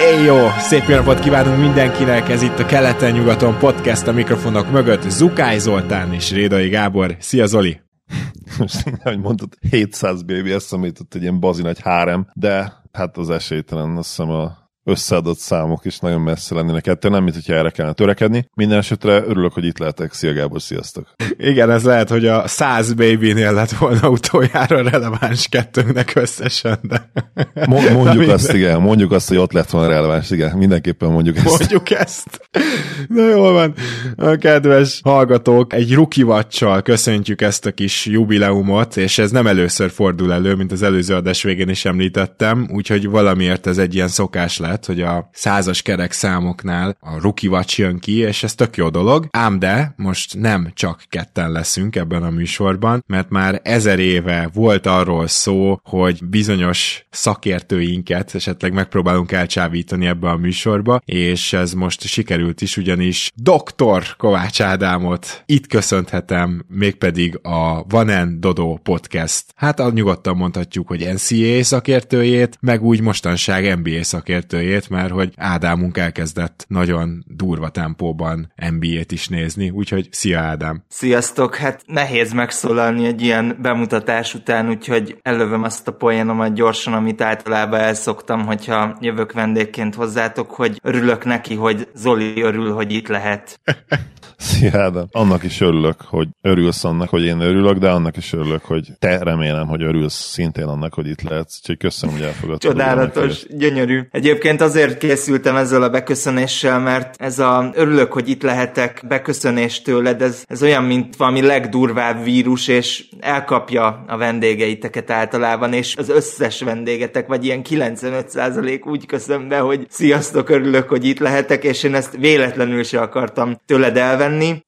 Éj jó! Szép jó napot kívánunk mindenkinek! Ez itt a Keleten-nyugaton podcast a mikrofonok mögött. Zukály Zoltán és Rédai Gábor. Szia Zoli! Most, ahogy mondtad, 700 baby eszembe jutott egy ilyen bazi nagy hárem, de hát az esélytelen, azt hiszem a összeadott számok is nagyon messze lennének ettől, nem mint hogyha erre kellene törekedni. Minden esetre örülök, hogy itt lehetek. Szia Gábor, sziasztok! Igen, ez lehet, hogy a 100 baby-nél lett volna utoljára releváns kettőnknek összesen, de... Mo- mondjuk azt, igen, mondjuk azt, hogy ott lett volna releváns, igen, mindenképpen mondjuk ezt. Mondjuk ezt. Na jól van. A kedves hallgatók, egy rukivacsal köszöntjük ezt a kis jubileumot, és ez nem először fordul elő, mint az előző adás végén is említettem, úgyhogy valamiért ez egy ilyen szokás lett, hogy a százas kerek számoknál a rukivacs jön ki, és ez tök jó dolog. Ám de most nem csak ketten leszünk ebben a műsorban, mert már ezer éve volt arról szó, hogy bizonyos szakértőinket esetleg megpróbálunk elcsábítani ebbe a műsorba, és ez most sikerült is, ugyanis Dr. Kovács Ádámot itt köszönhetem, mégpedig a Vanen Dodo podcast. Hát nyugodtan mondhatjuk, hogy NCAA szakértőjét, meg úgy mostanság NBA szakértőjét, mert hogy Ádámunk elkezdett nagyon durva tempóban NBA-t is nézni, úgyhogy szia Ádám! Sziasztok! Hát nehéz megszólalni egy ilyen bemutatás után, úgyhogy elővem azt a poénomat gyorsan, amit általában elszoktam, hogyha jövök vendégként hozzátok, hogy örülök neki, hogy Zoli örül, hogy itt lehet. Szia Ádám. Annak is örülök, hogy örülsz annak, hogy én örülök, de annak is örülök, hogy te remélem, hogy örülsz szintén annak, hogy itt lehetsz. Úgyhogy köszönöm, hogy elfogadtad. Csodálatos, gyönyörű. Egyébként azért készültem ezzel a beköszönéssel, mert ez a örülök, hogy itt lehetek beköszönés tőled, ez, ez olyan, mint valami legdurvább vírus, és elkapja a vendégeiteket általában, és az összes vendégetek, vagy ilyen 95% úgy köszön be, hogy sziasztok, örülök, hogy itt lehetek, és én ezt véletlenül se akartam tőled elvenni.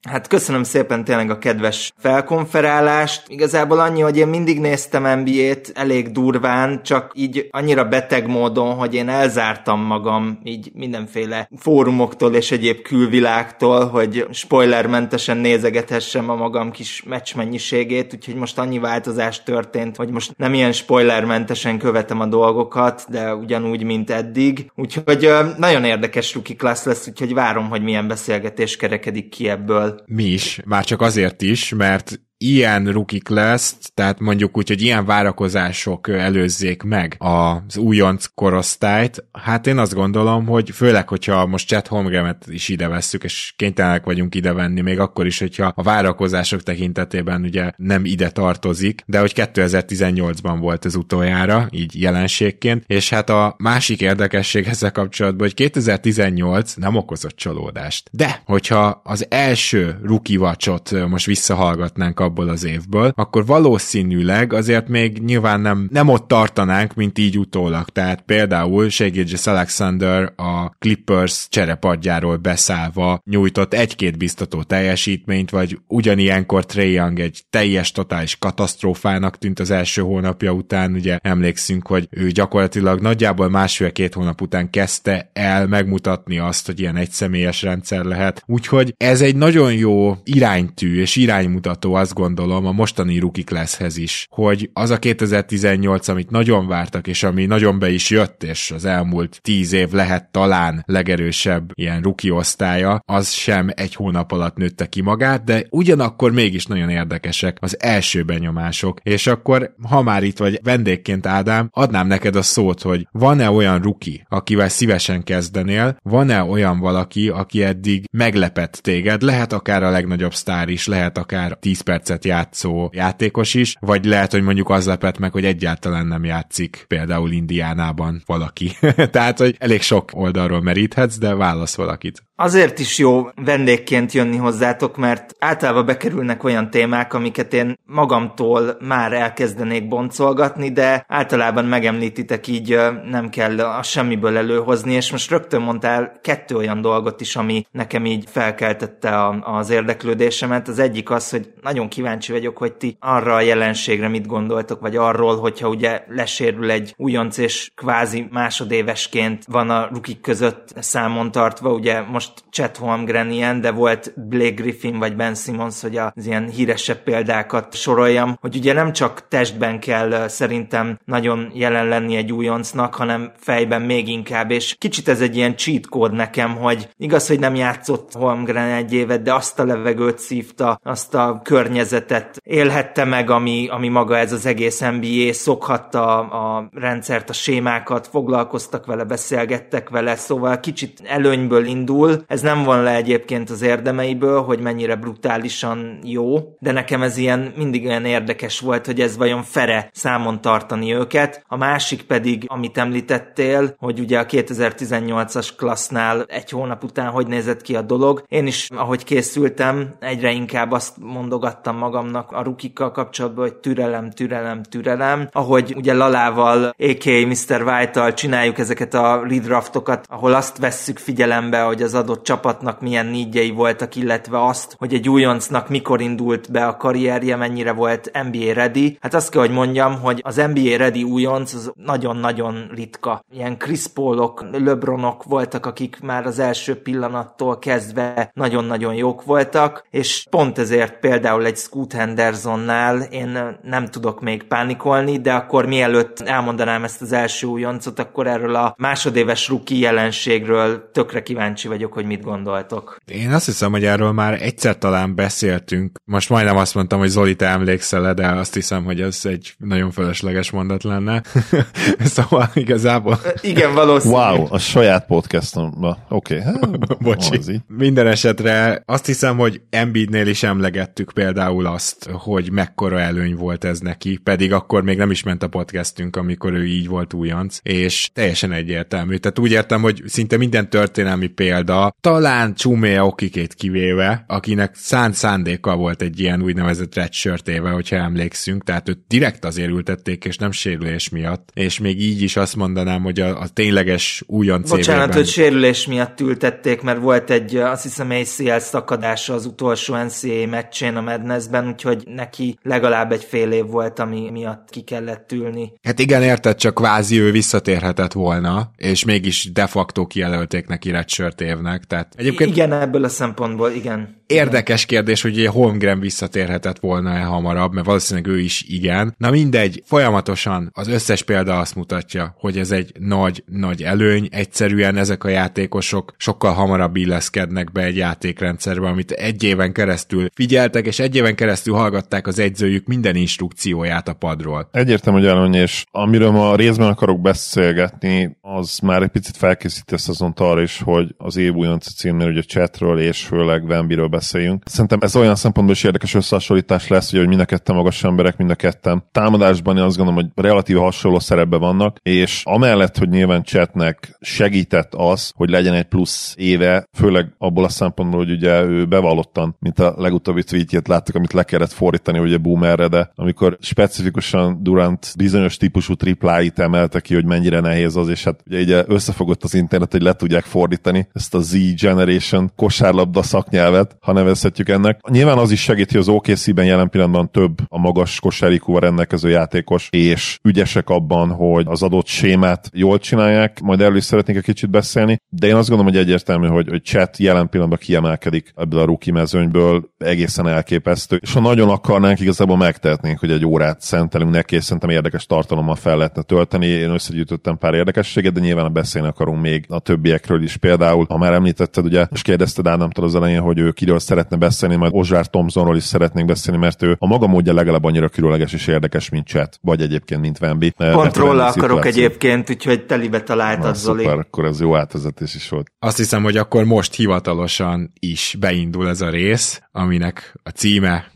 Hát köszönöm szépen tényleg a kedves felkonferálást. Igazából annyi, hogy én mindig néztem NBA-t elég durván, csak így annyira beteg módon, hogy én elzártam magam így mindenféle fórumoktól és egyéb külvilágtól, hogy spoilermentesen nézegethessem a magam kis meccs mennyiségét, úgyhogy most annyi változás történt, hogy most nem ilyen spoilermentesen követem a dolgokat, de ugyanúgy, mint eddig. Úgyhogy nagyon érdekes rookie class lesz, úgyhogy várom, hogy milyen beszélgetés kerekedik ki ebből. Mi is, már csak azért is, mert ilyen rukik lesz, tehát mondjuk úgy, hogy ilyen várakozások előzzék meg az újonc korosztályt, hát én azt gondolom, hogy főleg, hogyha most Chet Holmgremet is ide vesszük, és kénytelenek vagyunk ide venni, még akkor is, hogyha a várakozások tekintetében ugye nem ide tartozik, de hogy 2018-ban volt az utoljára, így jelenségként, és hát a másik érdekesség ezzel kapcsolatban, hogy 2018 nem okozott csalódást. De, hogyha az első rookie vacsot most visszahallgatnánk abból az évből, akkor valószínűleg azért még nyilván nem, nem ott tartanánk, mint így utólag. Tehát például Shea Alexander a Clippers cserepadjáról beszállva nyújtott egy-két biztató teljesítményt, vagy ugyanilyenkor Trey Young egy teljes totális katasztrófának tűnt az első hónapja után, ugye emlékszünk, hogy ő gyakorlatilag nagyjából másfél-két hónap után kezdte el megmutatni azt, hogy ilyen egyszemélyes rendszer lehet. Úgyhogy ez egy nagyon jó iránytű és iránymutató, azt gondolom, a mostani rookie classhez is, hogy az a 2018, amit nagyon vártak, és ami nagyon be is jött, és az elmúlt tíz év lehet talán legerősebb ilyen rookie osztálya, az sem egy hónap alatt nőtte ki magát, de ugyanakkor mégis nagyon érdekesek az első benyomások, és akkor, ha már itt vagy vendégként Ádám, adnám neked a szót, hogy van-e olyan rookie, akivel szívesen kezdenél, van-e olyan valaki, aki eddig meglepett téged, lehet akár a legnagyobb sztár is, lehet akár 10 percet játszó játékos is, vagy lehet, hogy mondjuk az lepett meg, hogy egyáltalán nem játszik például Indiánában valaki. Tehát, hogy elég sok oldalról meríthetsz, de válasz valakit. Azért is jó vendégként jönni hozzátok, mert általában bekerülnek olyan témák, amiket én magamtól már elkezdenék boncolgatni, de általában megemlítitek így nem kell a semmiből előhozni, és most rögtön mondtál kettő olyan dolgot is, ami nekem így felkeltette a, az érdeklődésemet. Az egyik az, hogy nagyon kíváncsi vagyok, hogy ti arra a jelenségre mit gondoltok, vagy arról, hogyha ugye lesérül egy újonc, és kvázi másodévesként van a rukik között számon tartva, ugye most Chet Holmgren ilyen, de volt Blake Griffin vagy Ben Simmons, hogy az ilyen híresebb példákat soroljam, hogy ugye nem csak testben kell szerintem nagyon jelen lenni egy újoncnak, hanem fejben még inkább, és kicsit ez egy ilyen cheat kód nekem, hogy igaz, hogy nem játszott Holmgren egy évet, de azt a levegőt szívta, azt a környezetet élhette meg, ami, ami maga ez az egész NBA, szokhatta a rendszert, a sémákat, foglalkoztak vele, beszélgettek vele, szóval kicsit előnyből indul. Ez nem van le egyébként az érdemeiből, hogy mennyire brutálisan jó, de nekem ez ilyen mindig olyan érdekes volt, hogy ez vajon fere számon tartani őket. A másik pedig, amit említettél, hogy ugye a 2018-as klassznál egy hónap után hogy nézett ki a dolog. Én is, ahogy készültem, egyre inkább azt mondogattam magamnak a rukikkal kapcsolatban, hogy türelem, türelem, türelem. Ahogy ugye Lalával, a.k.a. Mr. White-tal csináljuk ezeket a redraftokat, ahol azt vesszük figyelembe, hogy az adott csapatnak milyen nígyei voltak, illetve azt, hogy egy újoncnak mikor indult be a karrierje, mennyire volt NBA ready. Hát azt kell, hogy mondjam, hogy az NBA ready újonc az nagyon-nagyon ritka. Ilyen Chris Paulok, LeBronok voltak, akik már az első pillanattól kezdve nagyon-nagyon jók voltak, és pont ezért például egy Scoot Hendersonnál én nem tudok még pánikolni, de akkor mielőtt elmondanám ezt az első újoncot, akkor erről a másodéves rookie jelenségről tökre kíváncsi vagyok, hogy mit gondoltok. Én azt hiszem, hogy erről már egyszer talán beszéltünk. Most majdnem azt mondtam, hogy Zoli, te emlékszel de azt hiszem, hogy ez egy nagyon fölösleges mondat lenne. szóval igazából... Igen, valószínű. Wow, a saját podcastomban. Oké, okay. hát, Bocsi. Minden esetre azt hiszem, hogy Embiidnél is emlegettük például azt, hogy mekkora előny volt ez neki, pedig akkor még nem is ment a podcastünk, amikor ő így volt újonc, és teljesen egyértelmű. Tehát úgy értem, hogy szinte minden történelmi példa, talán Csumé Okikét kivéve, akinek szánt szándéka volt egy ilyen úgynevezett redshirt éve, hogyha emlékszünk, tehát őt direkt azért ültették, és nem sérülés miatt, és még így is azt mondanám, hogy a, a tényleges újonc Bocsánat, évében... hogy sérülés miatt ültették, mert volt egy, azt hiszem, ACL szakadása az utolsó NCAA meccsén a Madnessben, úgyhogy neki legalább egy fél év volt, ami miatt ki kellett ülni. Hát igen, érted, csak kvázi ő visszatérhetett volna, és mégis de facto kijelölték neki redshirt évnek, tehát egyébként... Igen, ebből a szempontból, igen. Érdekes kérdés, hogy Holmgren visszatérhetett volna-e hamarabb, mert valószínűleg ő is igen. Na mindegy, folyamatosan az összes példa azt mutatja, hogy ez egy nagy-nagy előny. Egyszerűen ezek a játékosok sokkal hamarabb illeszkednek be egy játékrendszerbe, amit egy éven keresztül figyeltek, és egy éven keresztül hallgatták az egyzőjük minden instrukcióját a padról. Egyértelmű, hogy előny, és amiről ma részben akarok beszélgetni, az már egy picit felkészíti a szezont arra is, hogy az év újonc címnél ugye chatről és főleg Vembiről beszéljünk. Szerintem ez olyan szempontból is érdekes összehasonlítás lesz, hogy mind a ketten magas emberek, mind a ketten támadásban én azt gondolom, hogy relatív hasonló szerepben vannak, és amellett, hogy nyilván chatnek segített az, hogy legyen egy plusz éve, főleg abból a szempontból, hogy ugye ő bevallottan, mint a legutóbbi tweetjét láttuk, amit le kellett fordítani ugye Boomerre, de amikor specifikusan Durant bizonyos típusú tripláit emelte ki, hogy mennyire nehéz az, és hát ugye ugye összefogott az internet, hogy le tudják fordítani ezt a Z Generation kosárlabda szaknyelvet, ha nevezhetjük ennek. Nyilván az is segíti, hogy az OKC-ben jelen pillanatban több a magas kosárikúval rendelkező játékos, és ügyesek abban, hogy az adott sémát jól csinálják, majd erről is szeretnék egy kicsit beszélni, de én azt gondolom, hogy egyértelmű, hogy, hogy chat jelen pillanatban kiemelkedik ebből a rookie mezőnyből, egészen elképesztő, és ha nagyon akarnánk, igazából megtehetnénk, hogy egy órát szentelünk neki, és szerintem érdekes tartalommal fel lehetne tölteni. Én összegyűjtöttem pár érdekességet, de nyilván beszélni akarunk még a többiekről is. Például, ha már említetted, ugye, és kérdezted Ádámtól az elején, hogy ő kiről szeretne beszélni, majd Ozsár Thompsonról is szeretnénk beszélni, mert ő a maga módja legalább annyira különleges és érdekes, mint Chat, vagy egyébként, mint Wemby. Pont róla akarok egyébként, úgyhogy telibe találtad, Zoli. Szuper, akkor ez jó átvezetés is volt. Azt hiszem, hogy akkor most hivatalosan is beindul ez a rész, aminek a címe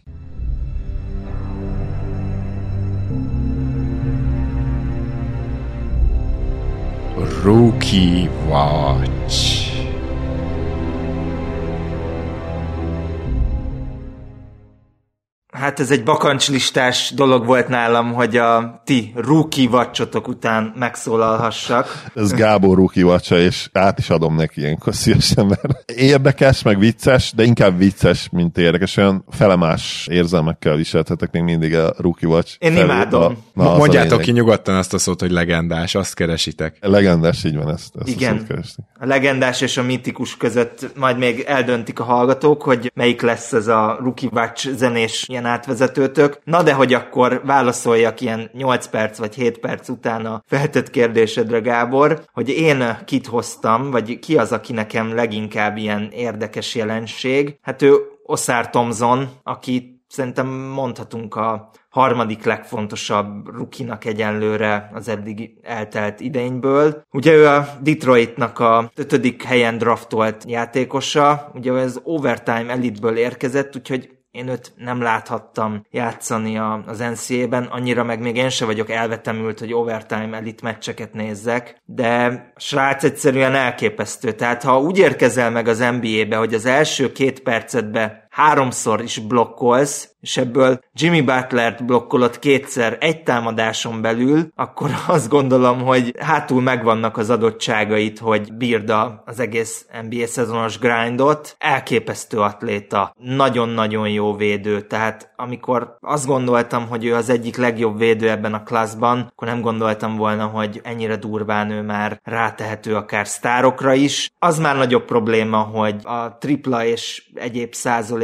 Rookie Watch. Hát ez egy bakancslistás dolog volt nálam, hogy a ti rookie vacsotok után megszólalhassak. Ez Gábor rookie vacsa, és át is adom neki ilyenkor szívesen, mert érdekes, meg vicces, de inkább vicces, mint érdekes. Olyan felemás érzelmekkel viselhetek még mindig a rookie watch. Én felé. imádom. Na, Mondjátok ki nyugodtan azt a szót, hogy legendás, azt keresitek. Legendás, így van, ezt, ezt Igen. A, a legendás és a mitikus között majd még eldöntik a hallgatók, hogy melyik lesz ez a Rookie Watch zenés ilyen átvezetőtök. Na de hogy akkor válaszoljak ilyen 8 perc vagy 7 perc után a feltett kérdésedre, Gábor, hogy én kit hoztam, vagy ki az, aki nekem leginkább ilyen érdekes jelenség. Hát ő Oszár Thompson, aki szerintem mondhatunk a harmadik legfontosabb rukinak egyenlőre az eddig eltelt idényből. Ugye ő a Detroitnak a ötödik helyen draftolt játékosa, ugye az Overtime Elite-ből érkezett, úgyhogy én őt nem láthattam játszani az NCA-ben, annyira meg még én se vagyok elvetemült, hogy overtime elit meccseket nézzek, de a srác egyszerűen elképesztő. Tehát ha úgy érkezel meg az NBA-be, hogy az első két percetbe háromszor is blokkolsz, és ebből Jimmy Butler-t blokkolott kétszer egy támadáson belül, akkor azt gondolom, hogy hátul megvannak az adottságait, hogy bírda az egész NBA szezonos grindot. Elképesztő atléta, nagyon-nagyon jó védő, tehát amikor azt gondoltam, hogy ő az egyik legjobb védő ebben a klaszban, akkor nem gondoltam volna, hogy ennyire durván ő már rátehető akár sztárokra is. Az már nagyobb probléma, hogy a tripla és egyéb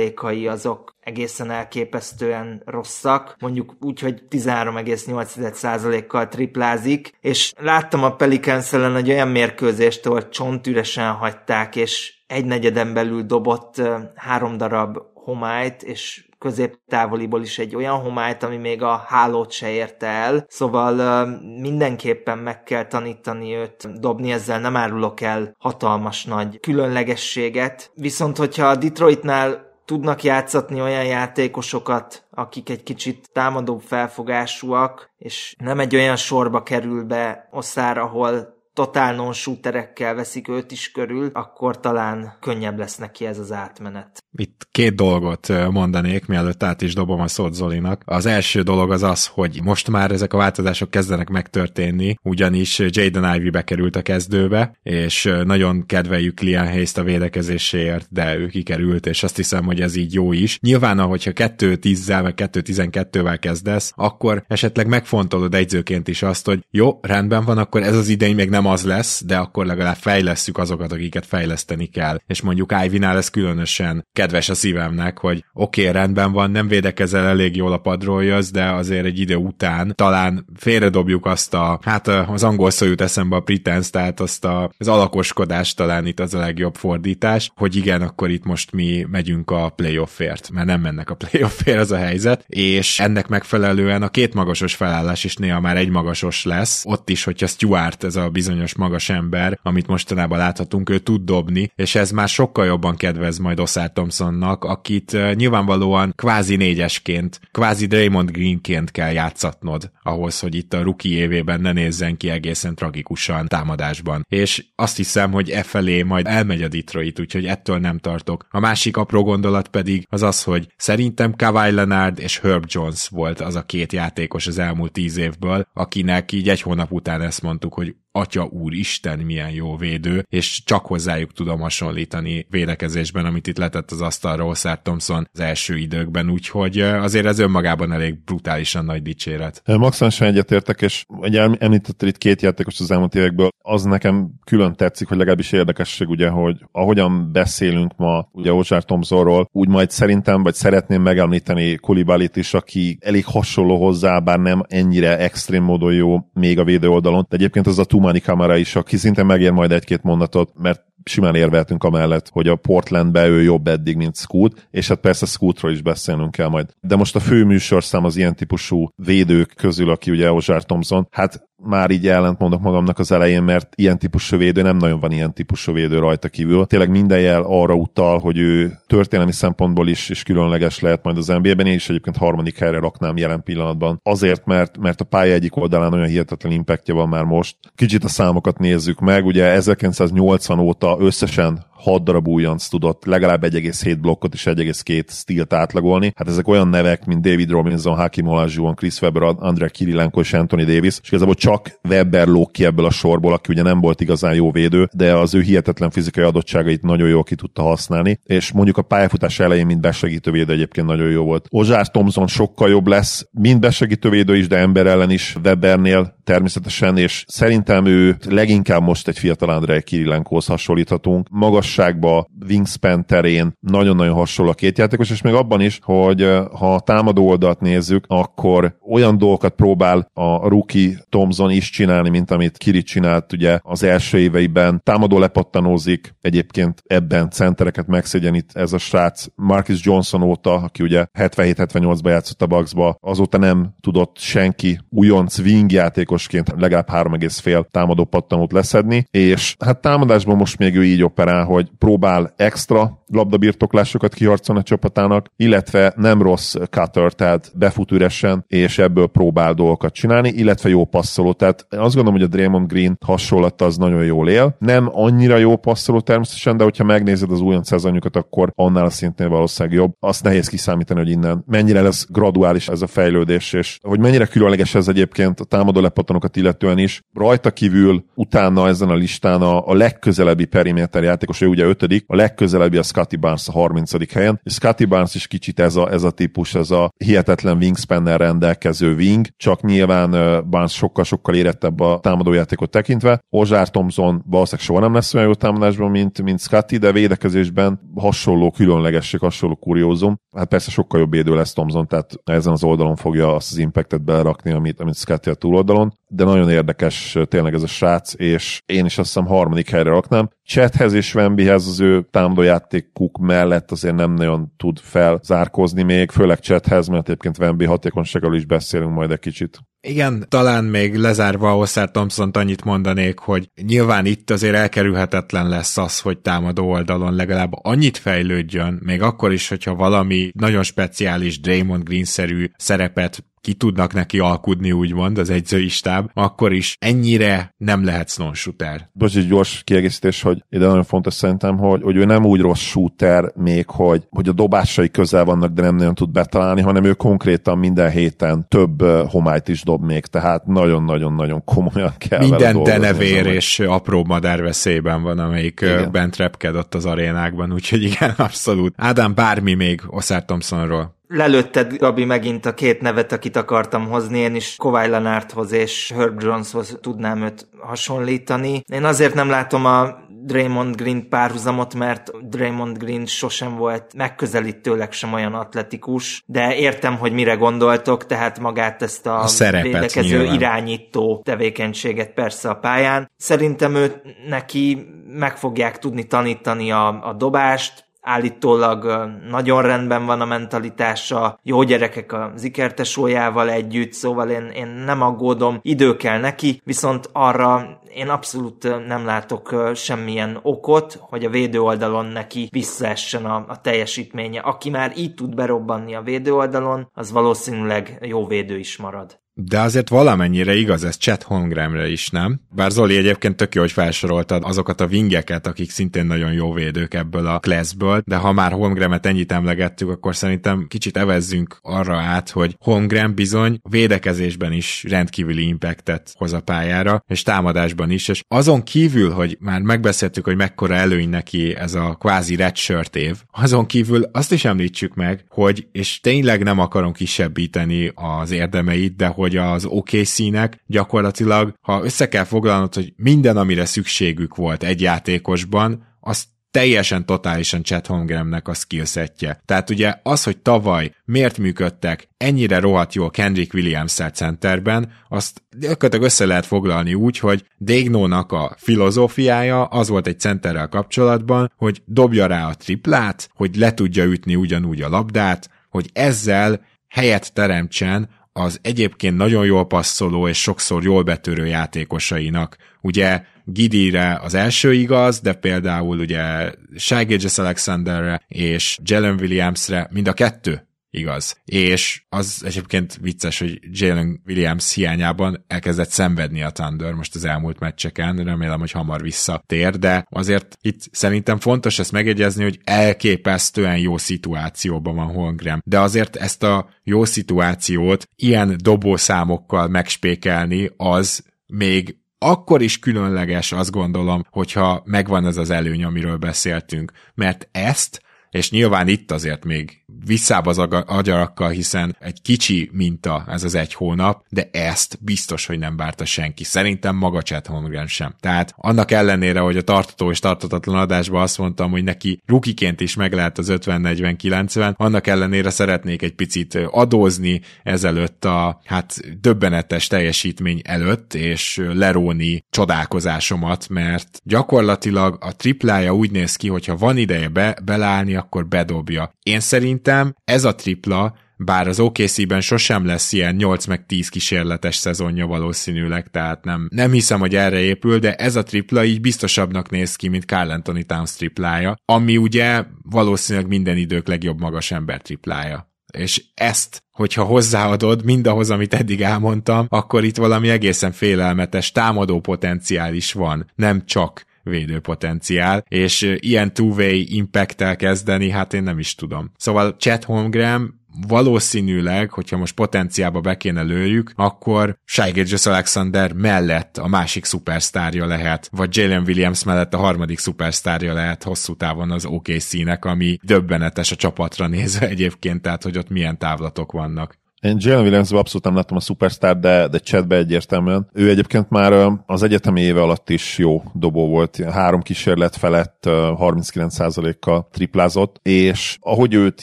százalékai azok egészen elképesztően rosszak, mondjuk úgy, hogy 13,8%-kal triplázik, és láttam a Pelicans ellen egy olyan mérkőzést, ahol csontüresen hagyták, és egy negyeden belül dobott három darab homályt, és középtávoliból is egy olyan homályt, ami még a hálót se érte el, szóval mindenképpen meg kell tanítani őt dobni, ezzel nem árulok el hatalmas nagy különlegességet, viszont hogyha a Detroitnál tudnak játszatni olyan játékosokat, akik egy kicsit támadóbb felfogásúak, és nem egy olyan sorba kerül be Oszár, ahol totál non-shooterekkel veszik őt is körül, akkor talán könnyebb lesz neki ez az átmenet. Itt két dolgot mondanék, mielőtt át is dobom a szót Zolinak. Az első dolog az az, hogy most már ezek a változások kezdenek megtörténni, ugyanis Jaden Ivey bekerült a kezdőbe, és nagyon kedveljük Lian hayes a védekezéséért, de ő kikerült, és azt hiszem, hogy ez így jó is. Nyilván, hogyha 2-10-zel, vagy 2-12-vel kezdesz, akkor esetleg megfontolod egyzőként is azt, hogy jó, rendben van, akkor ez az idény még nem az lesz, de akkor legalább fejlesszük azokat, akiket fejleszteni kell. És mondjuk Ivy-nál ez különösen kedves a szívemnek, hogy oké, okay, rendben van, nem védekezel elég jól a padról jössz, de azért egy idő után talán félredobjuk azt a, hát az angol szó jut eszembe a pretense, tehát azt a, az alakoskodást talán itt az a legjobb fordítás, hogy igen, akkor itt most mi megyünk a playoffért, mert nem mennek a playoffért az a helyzet, és ennek megfelelően a két magasos felállás is néha már egy magasos lesz, ott is, hogyha Stuart, ez a bizonyos magas ember, amit mostanában láthatunk, ő tud dobni, és ez már sokkal jobban kedvez majd Oszár Thompsonnak, akit nyilvánvalóan kvázi négyesként, kvázi Draymond Greenként kell játszatnod ahhoz, hogy itt a rookie évében ne nézzen ki egészen tragikusan támadásban. És azt hiszem, hogy e felé majd elmegy a Detroit, úgyhogy ettől nem tartok. A másik apró gondolat pedig az az, hogy szerintem Kawhi Leonard és Herb Jones volt az a két játékos az elmúlt tíz évből, akinek így egy hónap után ezt mondtuk, hogy atya úr Isten milyen jó védő, és csak hozzájuk tudom hasonlítani védekezésben, amit itt letett az asztalra Oszár Thompson az első időkben, úgyhogy azért ez önmagában elég brutálisan nagy dicséret. Maximum egyetértek, és ugye említettél itt két játékos az elmúlt évekből, az nekem külön tetszik, hogy legalábbis érdekesség, ugye, hogy ahogyan beszélünk ma ugye Oszár Thompsonról, úgy majd szerintem, vagy szeretném megemlíteni Kulibalit is, aki elég hasonló hozzá, bár nem ennyire extrém módon jó még a védő oldalon, de egyébként az a Tumani kamera is, aki szinte megér majd egy-két mondatot, mert simán érveltünk amellett, hogy a Portlandbe ő jobb eddig, mint Scoot, és hát persze Scootról is beszélnünk kell majd. De most a fő műsorszám az ilyen típusú védők közül, aki ugye Ozsár Thompson, hát már így ellent mondok magamnak az elején, mert ilyen típusú védő, nem nagyon van ilyen típusú védő rajta kívül. Tényleg minden jel arra utal, hogy ő történelmi szempontból is, is különleges lehet majd az NBA-ben, én is egyébként harmadik helyre raknám jelen pillanatban. Azért, mert, mert a pálya egyik oldalán olyan hihetetlen impactja van már most. Kicsit a számokat nézzük meg, ugye 1980 óta összesen 6 darab újonc tudott legalább 1,7 blokkot és 1,2 stílt átlagolni. Hát ezek olyan nevek, mint David Robinson, Hakim Olajuwon, Chris Webber, André Kirilenko és Anthony Davis, és igazából csak Webber lók ki ebből a sorból, aki ugye nem volt igazán jó védő, de az ő hihetetlen fizikai adottságait nagyon jól ki tudta használni, és mondjuk a pályafutás elején, mint besegítő védő egyébként nagyon jó volt. Ozsár Thompson sokkal jobb lesz, mind besegítő védő is, de ember ellen is Webbernél természetesen, és szerintem ő leginkább most egy fiatal Andrei Kirilenkóhoz hasonlíthatunk. Magasságba, wingspan terén nagyon-nagyon hasonló a két játékos, és még abban is, hogy ha a támadó oldalt nézzük, akkor olyan dolgokat próbál a rookie Thompson is csinálni, mint amit Kiri csinált ugye az első éveiben. Támadó lepattanózik, egyébként ebben centereket megszégyenít ez a srác Marcus Johnson óta, aki ugye 77-78-ba játszott a Bucksba, azóta nem tudott senki újonc wing játékosként legalább 3,5 támadó pattanót leszedni, és hát támadásban most még ő így operál, hogy próbál extra labdabirtoklásokat kiharcolni a csapatának, illetve nem rossz cutter, tehát befut üresen, és ebből próbál dolgokat csinálni, illetve jó passzoló. Tehát azt gondolom, hogy a Draymond Green hasonlata az nagyon jól él. Nem annyira jó passzoló természetesen, de hogyha megnézed az újonc szezonjukat, akkor annál a szintén valószínűleg jobb. Azt nehéz kiszámítani, hogy innen mennyire lesz graduális ez a fejlődés, és hogy mennyire különleges ez egyébként a támadó lepatanokat illetően is. Rajta kívül utána ezen a listán a, a legközelebbi periméter játékos, ő ugye ötödik, a legközelebbi a Scotty Barnes a 30. helyen, és Scotty Barnes is kicsit ez a, ez a típus, ez a hihetetlen wingspan rendelkező wing, csak nyilván Barnes sokkal-sokkal érettebb a támadójátékot tekintve. Ozsár Thompson valószínűleg soha nem lesz olyan jó támadásban, mint, mint Scotty, de védekezésben hasonló különlegesség, hasonló kuriózum. Hát persze sokkal jobb védő lesz Thompson, tehát ezen az oldalon fogja azt az impactet belerakni, amit, amit Scotty a túloldalon, de nagyon érdekes tényleg ez a srác, és én is azt hiszem harmadik helyre raknám. Chethez és Wembyhez az ő támadójátékuk mellett azért nem nagyon tud felzárkozni még, főleg Chethez, mert egyébként Wemby hatékonyságról is beszélünk majd egy kicsit. Igen, talán még lezárva Oszár thompson annyit mondanék, hogy nyilván itt azért elkerülhetetlen lesz az, hogy támadó oldalon legalább annyit fejlődjön, még akkor is, hogyha valami nagyon speciális Draymond Green-szerű szerepet ki tudnak neki alkudni, úgymond, az egyzői stáb, akkor is ennyire nem lehet non-shooter. Bocs, egy gyors kiegészítés, hogy ide nagyon fontos szerintem, hogy, hogy ő nem úgy rossz shooter még, hogy, hogy a dobásai közel vannak, de nem nagyon tud betalálni, hanem ő konkrétan minden héten több homályt is dob még, tehát nagyon-nagyon-nagyon komolyan kell Minden denevér és apró madár veszélyben van, amelyik igen. bent repkedott az arénákban, úgyhogy igen, abszolút. Ádám, bármi még Oszár Thompsonról? Lelőtted, Gabi, megint a két nevet, akit akartam hozni, én is Kovály Lenárthoz és Herb Joneshoz tudnám őt hasonlítani. Én azért nem látom a Draymond Green párhuzamot, mert Draymond Green sosem volt megközelítőleg sem olyan atletikus, de értem, hogy mire gondoltok, tehát magát ezt a, a védekező nyilván. irányító tevékenységet persze a pályán. Szerintem őt neki meg fogják tudni tanítani a, a dobást, állítólag nagyon rendben van a mentalitása, jó gyerekek az ikertesójával együtt, szóval én, én nem aggódom, idő kell neki, viszont arra én abszolút nem látok semmilyen okot, hogy a védő oldalon neki visszaessen a, a teljesítménye. Aki már így tud berobbanni a védő oldalon, az valószínűleg jó védő is marad. De azért valamennyire igaz ez Chet Holmgrenre is, nem? Bár Zoli egyébként tök jó, hogy felsoroltad azokat a vingeket, akik szintén nagyon jó védők ebből a classből, de ha már Holmgremet ennyit emlegettük, akkor szerintem kicsit evezzünk arra át, hogy Holmgren bizony védekezésben is rendkívüli impactet hoz a pályára, és támadásban is, és azon kívül, hogy már megbeszéltük, hogy mekkora előny neki ez a kvázi redshirt év, azon kívül azt is említsük meg, hogy, és tényleg nem akarom kisebbíteni az érdemeit, de hogy az OKC-nek gyakorlatilag, ha össze kell foglalnod, hogy minden, amire szükségük volt egy játékosban, azt teljesen totálisan Chet Holmgrennek a skillsetje. Tehát ugye az, hogy tavaly miért működtek ennyire rohadt jól Kendrick williams centerben, azt gyakorlatilag össze lehet foglalni úgy, hogy Dégnónak a filozófiája az volt egy centerrel kapcsolatban, hogy dobja rá a triplát, hogy le tudja ütni ugyanúgy a labdát, hogy ezzel helyet teremtsen az egyébként nagyon jól passzoló és sokszor jól betörő játékosainak. Ugye Gidire az első igaz, de például ugye Shai Alexanderre és Jalen Williamsre mind a kettő igaz. És az egyébként vicces, hogy Jalen Williams hiányában elkezdett szenvedni a Thunder most az elmúlt meccseken, remélem, hogy hamar visszatér, de azért itt szerintem fontos ezt megjegyezni, hogy elképesztően jó szituációban van Holmgren, de azért ezt a jó szituációt ilyen dobószámokkal megspékelni, az még akkor is különleges, azt gondolom, hogyha megvan ez az előny, amiről beszéltünk, mert ezt és nyilván itt azért még visszább az agyarakkal, hiszen egy kicsi minta ez az egy hónap, de ezt biztos, hogy nem várta senki. Szerintem maga Chad Holmgren sem. Tehát annak ellenére, hogy a tartató és tartatatlan adásban azt mondtam, hogy neki rukiként is meg lehet az 50-40-90, annak ellenére szeretnék egy picit adózni ezelőtt a hát döbbenetes teljesítmény előtt, és leróni csodálkozásomat, mert gyakorlatilag a triplája úgy néz ki, hogyha van ideje be, belállni, akkor bedobja. Én szerintem ez a tripla, bár az OKC-ben sosem lesz ilyen 8 meg 10 kísérletes szezonja valószínűleg, tehát nem, nem hiszem, hogy erre épül, de ez a tripla így biztosabbnak néz ki, mint Carl Anthony Towns triplája, ami ugye valószínűleg minden idők legjobb magas ember triplája. És ezt, hogyha hozzáadod mindahhoz, amit eddig elmondtam, akkor itt valami egészen félelmetes támadó potenciál is van, nem csak védőpotenciál, és ilyen two-way impact kezdeni, hát én nem is tudom. Szóval Chet Holmgren valószínűleg, hogyha most potenciába be kéne lőjük, akkor Shai Alexander mellett a másik szupersztárja lehet, vagy Jalen Williams mellett a harmadik szupersztárja lehet hosszú távon az OKC-nek, ami döbbenetes a csapatra nézve egyébként, tehát hogy ott milyen távlatok vannak. Én Jalen williams abszolút nem láttam a szupersztár, de, de chatbe egyértelműen. Ő egyébként már az egyetemi éve alatt is jó dobó volt, három kísérlet felett 39%-kal triplázott, és ahogy őt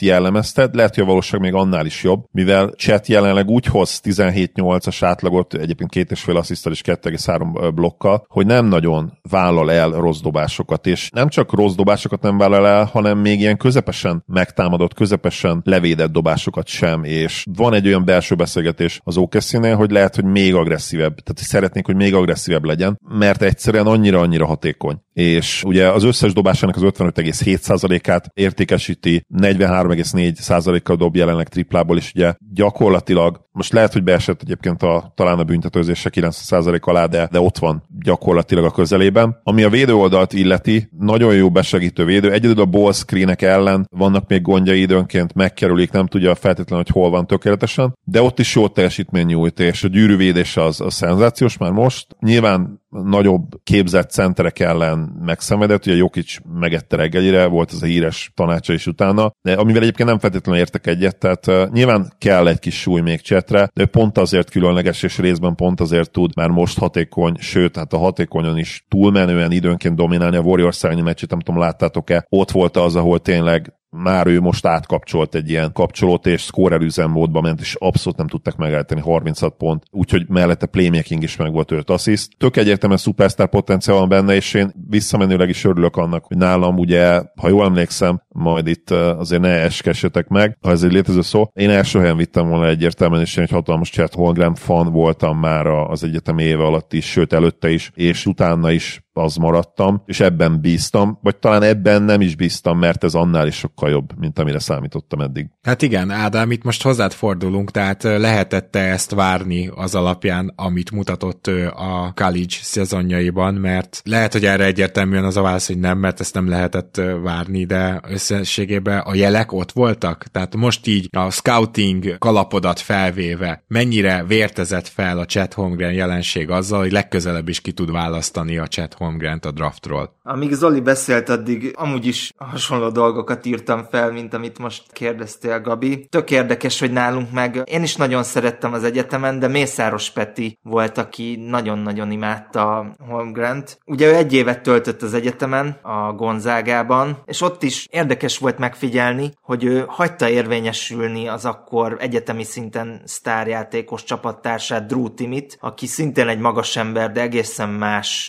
jellemezted, lehet, hogy a valóság még annál is jobb, mivel chat jelenleg úgy hoz 17-8-as átlagot, egyébként két és fél asszisztal és 2,3 blokkal, hogy nem nagyon vállal el rossz dobásokat, és nem csak rossz dobásokat nem vállal el, hanem még ilyen közepesen megtámadott, közepesen levédett dobásokat sem, és van egy olyan belső beszélgetés az okc hogy lehet, hogy még agresszívebb, tehát szeretnék, hogy még agresszívebb legyen, mert egyszerűen annyira-annyira hatékony. És ugye az összes dobásának az 55,7%-át értékesíti, 43,4%-kal dob jelenleg triplából, és ugye gyakorlatilag, most lehet, hogy beesett egyébként a, talán a büntetőzése 90% alá, de, de ott van gyakorlatilag a közelében. Ami a védő oldalt illeti, nagyon jó besegítő védő, egyedül a ball screenek ellen vannak még gondjai időnként, megkerülik, nem tudja feltétlenül, hogy hol van tökéletesen, de ott is jó teljesítmény nyújt, és a gyűrűvédés az, a szenzációs már most. Nyilván nagyobb képzett centerek ellen megszenvedett, ugye Jokic megette reggelire, volt ez a híres tanácsa is utána, de amivel egyébként nem feltétlenül értek egyet, tehát uh, nyilván kell egy kis súly még csetre, de pont azért különleges, és részben pont azért tud már most hatékony, sőt, hát a hatékonyan is túlmenően időnként dominálni a Warriors elleni meccset, nem tudom, láttátok-e, ott volt az, ahol tényleg már ő most átkapcsolt egy ilyen kapcsolót, és scorer üzemmódba ment, és abszolút nem tudtak megállítani 36 pont, úgyhogy mellette playmaking is meg volt 5 assist. Tök egyértelműen szupersztár potenciál van benne, és én visszamenőleg is örülök annak, hogy nálam ugye, ha jól emlékszem, majd itt azért ne eskessetek meg, ha ez egy létező szó. Én első helyen vittem volna egyértelműen, és én egy hatalmas Chet Holmgren fan voltam már az egyetem éve alatt is, sőt előtte is, és utána is az maradtam, és ebben bíztam, vagy talán ebben nem is bíztam, mert ez annál is sokkal jobb, mint amire számítottam eddig. Hát igen, Ádám, itt most hozzád fordulunk, tehát lehetette ezt várni az alapján, amit mutatott a college szezonjaiban, mert lehet, hogy erre egyértelműen az a válasz, hogy nem, mert ezt nem lehetett várni, de összességében a jelek ott voltak, tehát most így a scouting kalapodat felvéve mennyire vértezett fel a Chet Holmgren jelenség azzal, hogy legközelebb is ki tud választani a Chet Holmgren a draftról. Amíg Zoli beszélt, addig amúgy is hasonló dolgokat írtam fel, mint amit most kérdeztél, Gabi. Tök érdekes, hogy nálunk meg én is nagyon szerettem az egyetemen, de Mészáros Peti volt, aki nagyon-nagyon imádta Holmgrent. Ugye ő egy évet töltött az egyetemen, a Gonzágában, és ott is érdekes volt megfigyelni, hogy ő hagyta érvényesülni az akkor egyetemi szinten sztárjátékos csapattársát Drew Timit, aki szintén egy magas ember, de egészen más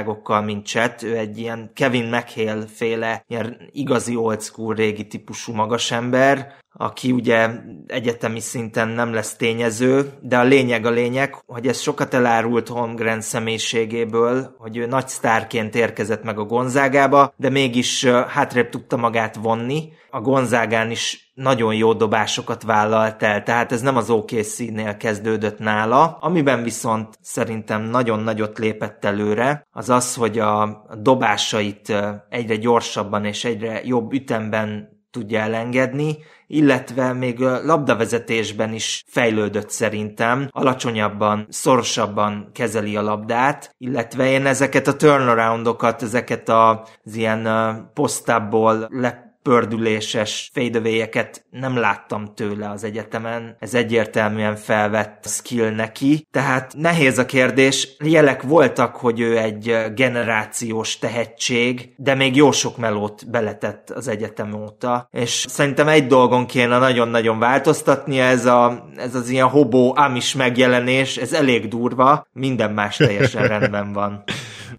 tulajdonságokkal, mint Chet. Ő egy ilyen Kevin McHale féle, ilyen igazi old school régi típusú magas ember, aki ugye egyetemi szinten nem lesz tényező, de a lényeg a lényeg, hogy ez sokat elárult Holmgren személyiségéből, hogy ő nagy sztárként érkezett meg a Gonzágába, de mégis hátrébb tudta magát vonni. A Gonzágán is nagyon jó dobásokat vállalt el, tehát ez nem az OKC-nél kezdődött nála. Amiben viszont szerintem nagyon nagyot lépett előre, az az, hogy a dobásait egyre gyorsabban és egyre jobb ütemben tudja elengedni, illetve még labdavezetésben is fejlődött szerintem, alacsonyabban, szorosabban kezeli a labdát, illetve én ezeket a turnaroundokat, ezeket az ilyen posztából le pördüléses fadeaway nem láttam tőle az egyetemen. Ez egyértelműen felvett skill neki. Tehát nehéz a kérdés. Jelek voltak, hogy ő egy generációs tehetség, de még jó sok melót beletett az egyetem óta. És szerintem egy dolgon kéne nagyon-nagyon változtatnia, ez, a, ez az ilyen hobó amis megjelenés, ez elég durva, minden más teljesen rendben van.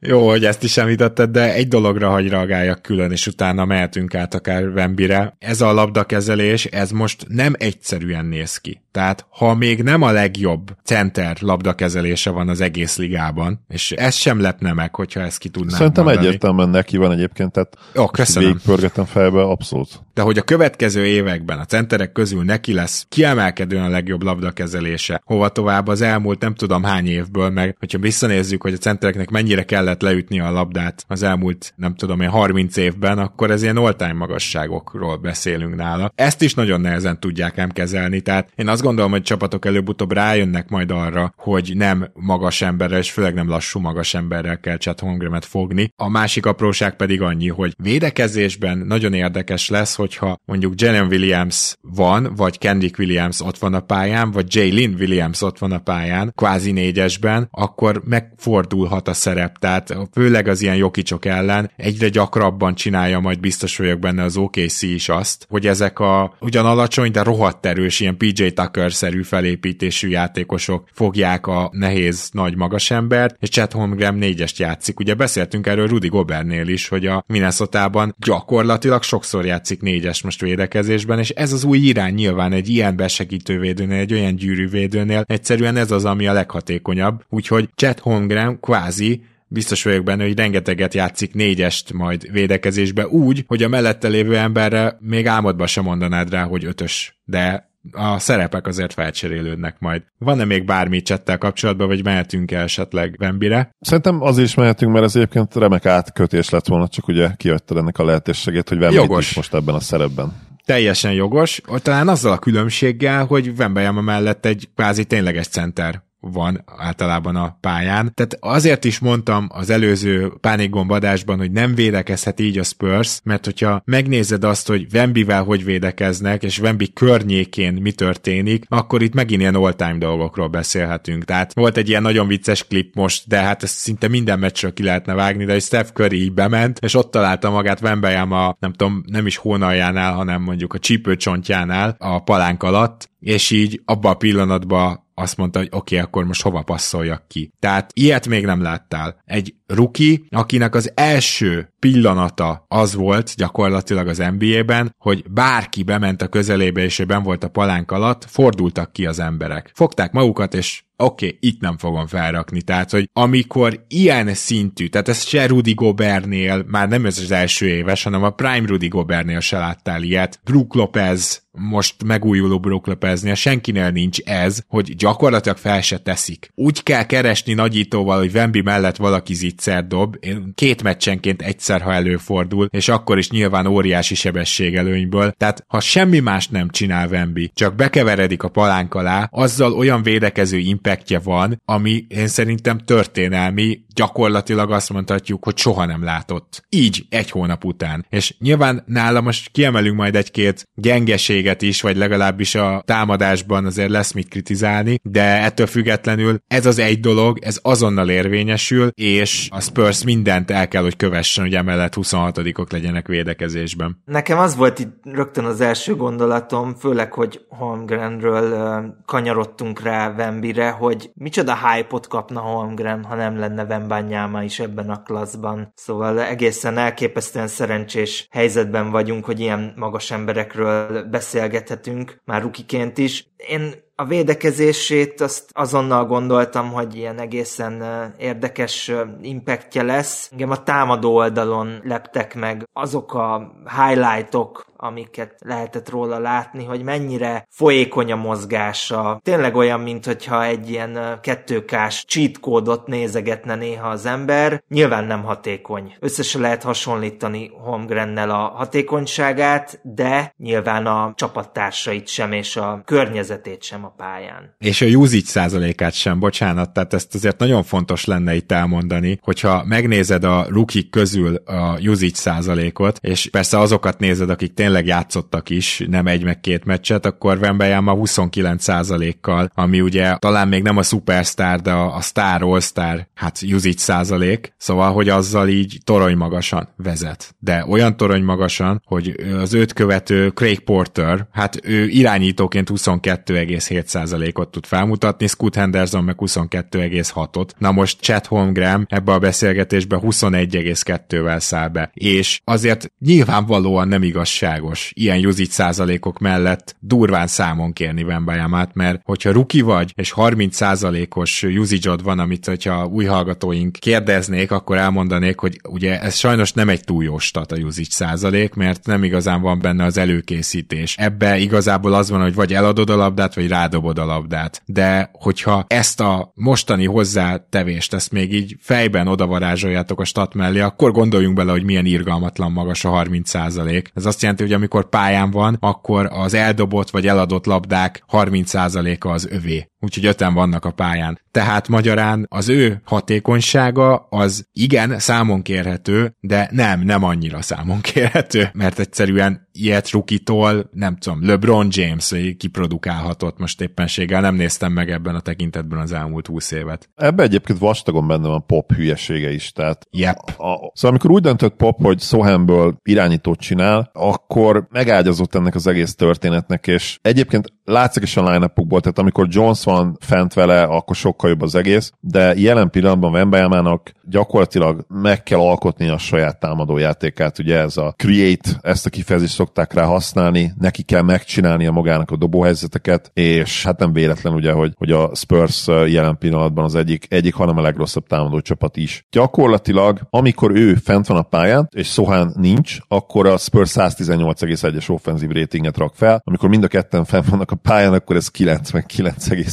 Jó, hogy ezt is említetted, de egy dologra hagy reagáljak külön, és utána mehetünk át akár Wembire. Ez a labdakezelés, ez most nem egyszerűen néz ki. Tehát ha még nem a legjobb center labdakezelése van az egész ligában, és ez sem lepne meg, hogyha ezt ki tudnám Szerintem mondani. egyértelműen neki van egyébként, tehát Jó, köszönöm. végigpörgetem fejbe, abszolút. De hogy a következő években a centerek közül neki lesz kiemelkedően a legjobb labdakezelése, hova tovább az elmúlt nem tudom hány évből, meg hogyha visszanézzük, hogy a centereknek mennyire kellett leütni a labdát az elmúlt nem tudom én 30 évben, akkor ez ilyen all-time magasságokról beszélünk nála. Ezt is nagyon nehezen tudják nem kezelni, tehát én azt gondolom, hogy csapatok előbb-utóbb rájönnek majd arra, hogy nem magas emberrel, és főleg nem lassú magas emberrel kell Chet Holmgremet fogni. A másik apróság pedig annyi, hogy védekezésben nagyon érdekes lesz, hogyha mondjuk Jalen Williams van, vagy Kendrick Williams ott van a pályán, vagy Jalen Williams ott van a pályán, kvázi négyesben, akkor megfordulhat a szerep. Tehát főleg az ilyen jokicsok ellen egyre gyakrabban csinálja majd biztos vagyok benne az OKC is azt, hogy ezek a ugyan alacsony, de rohadt erős, ilyen PJ Tucker-szerű felépítésű játékosok fogják a nehéz nagy magas embert, és Chet Holmgren négyest játszik. Ugye beszéltünk erről Rudy Gobernél is, hogy a Minnesota-ban gyakorlatilag sokszor játszik négyes most védekezésben, és ez az új irány nyilván egy ilyen besegítő védőnél, egy olyan gyűrűvédőnél, egyszerűen ez az, ami a leghatékonyabb. Úgyhogy Chet Holmgren kvázi biztos vagyok benne, hogy rengeteget játszik négyest majd védekezésbe úgy, hogy a mellette lévő emberre még álmodba sem mondanád rá, hogy ötös, de a szerepek azért felcserélődnek majd. Van-e még bármi csettel kapcsolatban, vagy mehetünk el esetleg Vembire? Szerintem az is mehetünk, mert ez egyébként remek átkötés lett volna, csak ugye kiadtad ennek a lehetőséget, hogy Vembit is most ebben a szerepben. Teljesen jogos, talán azzal a különbséggel, hogy Vembejama mellett egy kvázi tényleges center van általában a pályán. Tehát azért is mondtam az előző pánikgombadásban, hogy nem védekezhet így a Spurs, mert hogyha megnézed azt, hogy Wembivel hogy védekeznek, és Wemby környékén mi történik, akkor itt megint ilyen all-time dolgokról beszélhetünk. Tehát volt egy ilyen nagyon vicces klip most, de hát ezt szinte minden meccsről ki lehetne vágni, de Steph Curry így bement, és ott találta magát Wembanyama, nem tudom, nem is hónaljánál, hanem mondjuk a csípőcsontjánál a palánk alatt, és így abba a pillanatban azt mondta, hogy oké, okay, akkor most hova passzoljak ki. Tehát ilyet még nem láttál. Egy ruki, akinek az első pillanata az volt gyakorlatilag az NBA-ben, hogy bárki bement a közelébe és ő ben volt a palánk alatt, fordultak ki az emberek. Fogták magukat, és oké, okay, itt nem fogom felrakni. Tehát, hogy amikor ilyen szintű, tehát ez se Rudy Gobernél, már nem ez az első éves, hanem a Prime Rudy Gobernél se láttál ilyet. Brook Lopez, most megújuló Brook Lopeznél senkinél nincs ez, hogy gyakorlatilag fel se teszik. Úgy kell keresni nagyítóval, hogy Wemby mellett valaki zicser dob, én két meccsenként egyszer, ha előfordul, és akkor is nyilván óriási sebesség előnyből. Tehát, ha semmi más nem csinál Wemby, csak bekeveredik a palánk alá, azzal olyan védekező impactje van, ami én szerintem történelmi, gyakorlatilag azt mondhatjuk, hogy soha nem látott. Így egy hónap után. És nyilván nála most kiemelünk majd egy-két gyengeséget is, vagy legalábbis a támadásban azért lesz mit kritizálni, de ettől függetlenül ez az egy dolog, ez azonnal érvényesül, és a Spurs mindent el kell, hogy kövessen, hogy emellett 26-ok legyenek védekezésben. Nekem az volt itt rögtön az első gondolatom, főleg, hogy Holmgrenről kanyarodtunk rá Vembire, hogy micsoda hype-ot kapna Holmgren, ha nem lenne Vembanyáma is ebben a klaszban. Szóval egészen elképesztően szerencsés helyzetben vagyunk, hogy ilyen magas emberekről beszélgethetünk, már rukiként is. Én a védekezését azt azonnal gondoltam, hogy ilyen egészen érdekes impactja lesz. Engem a támadó oldalon leptek meg azok a highlightok, amiket lehetett róla látni, hogy mennyire folyékony a mozgása. Tényleg olyan, mint hogyha egy ilyen kettőkás cheat kódot nézegetne néha az ember. Nyilván nem hatékony. Össze lehet hasonlítani Holmgrennel a hatékonyságát, de nyilván a csapattársait sem és a környezetét sem a pályán. És a usage százalékát sem, bocsánat, tehát ezt azért nagyon fontos lenne itt elmondani, hogyha megnézed a rookie közül a usage százalékot, és persze azokat nézed, akik tényleg tényleg játszottak is, nem egy meg két meccset, akkor Wembanyama 29%-kal, ami ugye talán még nem a superstar, de a, a star all-star, hát usage százalék, szóval, hogy azzal így torony magasan vezet. De olyan torony magasan, hogy az őt követő Craig Porter, hát ő irányítóként 22,7%-ot tud felmutatni, Scoot Henderson meg 22,6-ot. Na most Chet Holmgren ebbe a beszélgetésbe 21,2-vel száll be. És azért nyilvánvalóan nem igazság igazságos ilyen usage százalékok mellett durván számon kérni Vembajamát, mert hogyha ruki vagy, és 30 százalékos usage van, amit hogyha új hallgatóink kérdeznék, akkor elmondanék, hogy ugye ez sajnos nem egy túl jó stat a usage százalék, mert nem igazán van benne az előkészítés. Ebbe igazából az van, hogy vagy eladod a labdát, vagy rádobod a labdát. De hogyha ezt a mostani hozzátevést, ezt még így fejben odavarázsoljátok a stat mellé, akkor gondoljunk bele, hogy milyen irgalmatlan magas a 30 százalék. Ez azt jelenti, hogy amikor pályán van, akkor az eldobott vagy eladott labdák 30%-a az övé úgyhogy öten vannak a pályán. Tehát magyarán az ő hatékonysága az igen számon kérhető, de nem, nem annyira számon kérhető, mert egyszerűen ilyet rukitól, nem tudom, LeBron James kiprodukálhatott most éppenséggel, nem néztem meg ebben a tekintetben az elmúlt húsz évet. Ebben egyébként vastagon benne van pop hülyesége is, tehát yep. a, a, szóval amikor úgy döntött pop, hogy Sohamből irányítót csinál, akkor megágyazott ennek az egész történetnek, és egyébként látszik is a line tehát amikor Jones van fent vele, akkor sokkal jobb az egész, de jelen pillanatban Wembayamának gyakorlatilag meg kell alkotni a saját támadójátékát, ugye ez a create, ezt a kifejezést szokták rá használni, neki kell megcsinálni a magának a dobóhelyzeteket, és hát nem véletlen ugye, hogy, hogy a Spurs jelen pillanatban az egyik, egyik, hanem a legrosszabb támadó csapat is. Gyakorlatilag, amikor ő fent van a pályán, és Sohán nincs, akkor a Spurs 118,1-es offenzív ratinget rak fel, amikor mind a ketten fent vannak a pályán, akkor ez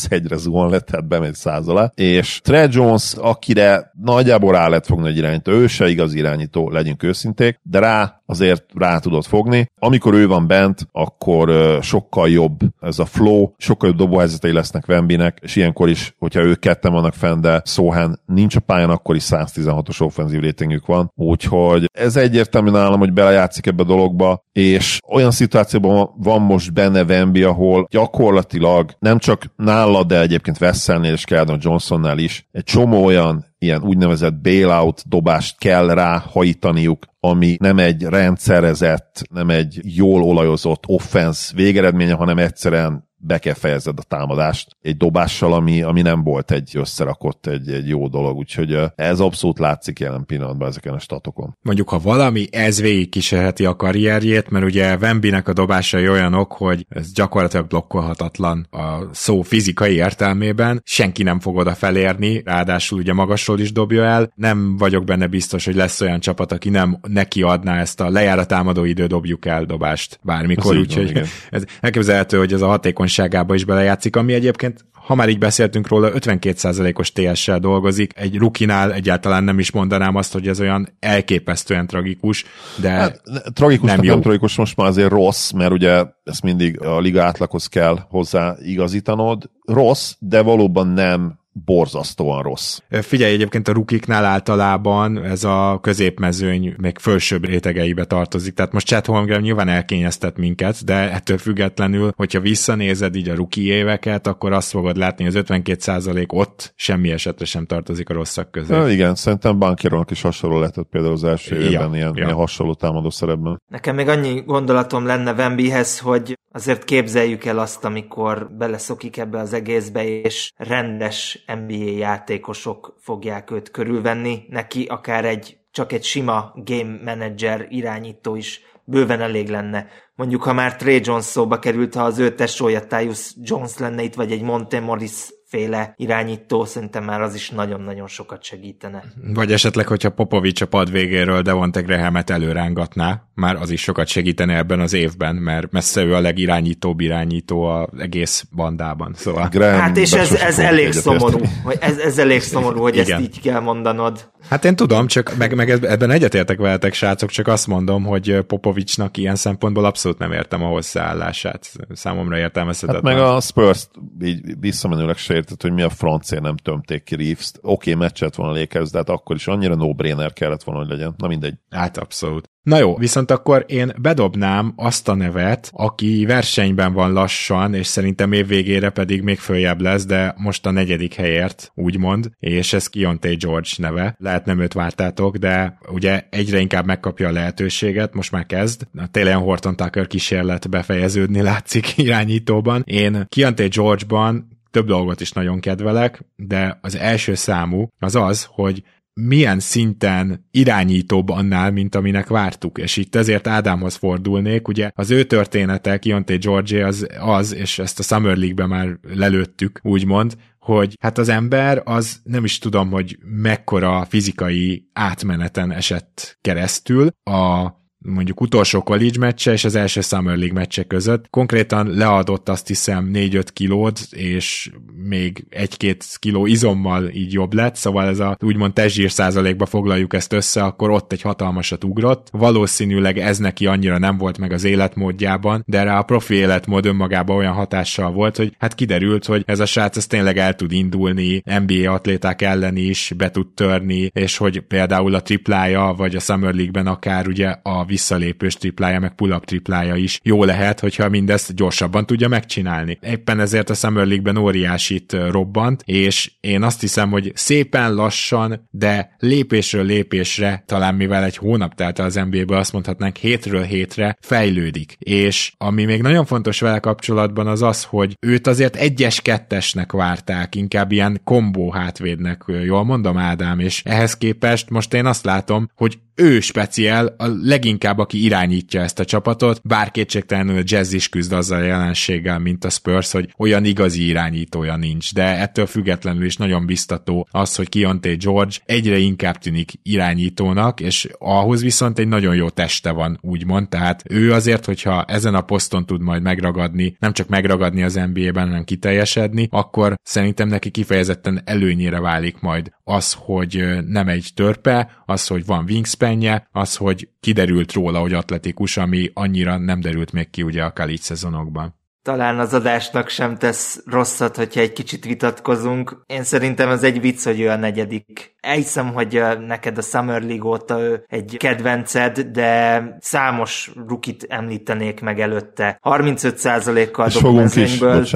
99,1-re zuhan le, tehát bemegy száz alá. És Tre Jones, akire nagyjából rá lehet fogni egy irányító, ő se igaz irányító, legyünk őszinték, de rá azért rá tudod fogni. Amikor ő van bent, akkor sokkal jobb ez a flow, sokkal jobb dobóhelyzetei lesznek Wembinek, és ilyenkor is, hogyha ők ketten vannak fenn, de Sohan nincs a pályán, akkor is 116-os offenzív ratingük van. Úgyhogy ez egyértelmű nálam, hogy belejátszik ebbe a dologba, és olyan szituációban van most benne Wemby, ahol gyakorlatilag nem csak nála, de egyébként Vesselnél és Keldon Johnsonnál is egy csomó olyan ilyen úgynevezett bailout dobást kell rá hajtaniuk, ami nem egy rendszerezett, nem egy jól olajozott offense végeredménye, hanem egyszerűen be kell fejezed a támadást egy dobással, ami, ami nem volt egy összerakott, egy, egy jó dolog, úgyhogy ez abszolút látszik jelen pillanatban ezeken a statokon. Mondjuk, ha valami, ez végig kísérheti a karrierjét, mert ugye Wembinek a dobásai olyanok, hogy ez gyakorlatilag blokkolhatatlan a szó fizikai értelmében, senki nem fog oda felérni, ráadásul ugye magasról is dobja el, nem vagyok benne biztos, hogy lesz olyan csapat, aki nem neki adná ezt a lejár a támadó idő dobjuk el dobást bármikor, úgyhogy ez elképzelhető, hogy ez a hatékony hatékonyságába is belejátszik, ami egyébként ha már így beszéltünk róla, 52%-os TS-sel dolgozik. Egy rukinál egyáltalán nem is mondanám azt, hogy ez olyan elképesztően tragikus, de hát, tragikus, nem, jó. nem tragikus, most már azért rossz, mert ugye ezt mindig a liga átlaghoz kell hozzá igazítanod. Rossz, de valóban nem borzasztóan rossz. Figyelj, egyébként a rukiknál általában ez a középmezőny még fölsőbb rétegeibe tartozik, tehát most Chet Holmgren nyilván elkényeztet minket, de ettől függetlenül, hogyha visszanézed így a ruki éveket, akkor azt fogod látni, hogy az 52% ott semmi esetre sem tartozik a rosszak közé. Ja, igen, szerintem Bankironak is hasonló lehetett például az első Ja, évben ilyen, ja. ilyen hasonló támadó szerepben. Nekem még annyi gondolatom lenne Wembyhez, hogy azért képzeljük el azt, amikor beleszokik ebbe az egészbe, és rendes NBA játékosok fogják őt körülvenni. Neki akár egy csak egy sima game manager irányító is bőven elég lenne. Mondjuk, ha már Trey Jones szóba került, ha az ő tesója Tyus Jones lenne itt, vagy egy Monte Morris féle irányító, szerintem már az is nagyon-nagyon sokat segítene. Vagy esetleg, hogyha Popovics a pad végéről Devonte Grahamet előrángatná, már az is sokat segítene ebben az évben, mert messze ő a legirányítóbb irányító az egész bandában. Szóval... Graham Hát és ez, ez elég szomorú, hogy ez, ez elég szomorú, hogy Igen. ezt így kell mondanod. Hát én tudom, csak meg, meg ebben egyetértek veletek, srácok, csak azt mondom, hogy Popovicsnak ilyen szempontból abszolút nem értem a hozzáállását. Számomra értelmezhetetlen. Hát meg a Spurs így visszamenőleg se értett, hogy mi a francért nem tömték ki Reeves-t. Oké, okay, meccset volna Lakers, de hát akkor is annyira no-brainer kellett volna, hogy legyen. Na mindegy. Hát abszolút. Na jó, viszont akkor én bedobnám azt a nevet, aki versenyben van lassan, és szerintem év végére pedig még följebb lesz, de most a negyedik helyért, úgymond, és ez Kionte George neve. Lehet nem őt vártátok, de ugye egyre inkább megkapja a lehetőséget, most már kezd. A Taylor Horton Tucker kísérlet befejeződni látszik irányítóban. Én Kionte George-ban több dolgot is nagyon kedvelek, de az első számú az az, hogy milyen szinten irányítóbb annál, mint aminek vártuk. És itt ezért Ádámhoz fordulnék, ugye az ő története, Kionte George az, az, és ezt a Summer League-ben már lelőttük, úgymond, hogy hát az ember az nem is tudom, hogy mekkora fizikai átmeneten esett keresztül a mondjuk utolsó college meccse és az első Summer League meccse között. Konkrétan leadott azt hiszem 4-5 kilót, és még 1-2 kiló izommal így jobb lett, szóval ez a úgymond testzsír százalékba foglaljuk ezt össze, akkor ott egy hatalmasat ugrott. Valószínűleg ez neki annyira nem volt meg az életmódjában, de rá a profi életmód önmagában olyan hatással volt, hogy hát kiderült, hogy ez a srác ez tényleg el tud indulni, NBA atléták ellen is be tud törni, és hogy például a triplája, vagy a Summer League-ben akár ugye a visszalépős triplája, meg pull-up triplája is jó lehet, hogyha mindezt gyorsabban tudja megcsinálni. Éppen ezért a Summer League-ben óriásit robbant, és én azt hiszem, hogy szépen lassan, de lépésről lépésre, talán mivel egy hónap telt az NBA-ből, azt mondhatnánk hétről hétre fejlődik. És ami még nagyon fontos vele kapcsolatban az az, hogy őt azért egyes-kettesnek várták, inkább ilyen kombó hátvédnek, jól mondom Ádám, és ehhez képest most én azt látom, hogy ő speciál, a leginkább aki irányítja ezt a csapatot, bár kétségtelenül a Jazz is küzd azzal a jelenséggel, mint a Spurs, hogy olyan igazi irányítója nincs, de ettől függetlenül is nagyon biztató az, hogy Kionte George egyre inkább tűnik irányítónak, és ahhoz viszont egy nagyon jó teste van, úgymond, tehát ő azért, hogyha ezen a poszton tud majd megragadni, nem csak megragadni az NBA-ben, hanem kiteljesedni, akkor szerintem neki kifejezetten előnyére válik majd az, hogy nem egy törpe, az, hogy van wingspanje, az, hogy kiderült róla, hogy atletikus, ami annyira nem derült még ki ugye a Kalic szezonokban. Talán az adásnak sem tesz rosszat, hogyha egy kicsit vitatkozunk. Én szerintem ez egy vicc, hogy ő a negyedik. Elhiszem, hogy neked a Summer League óta egy kedvenced, de számos rukit említenék meg előtte. 35%-kal dob mezőnyből,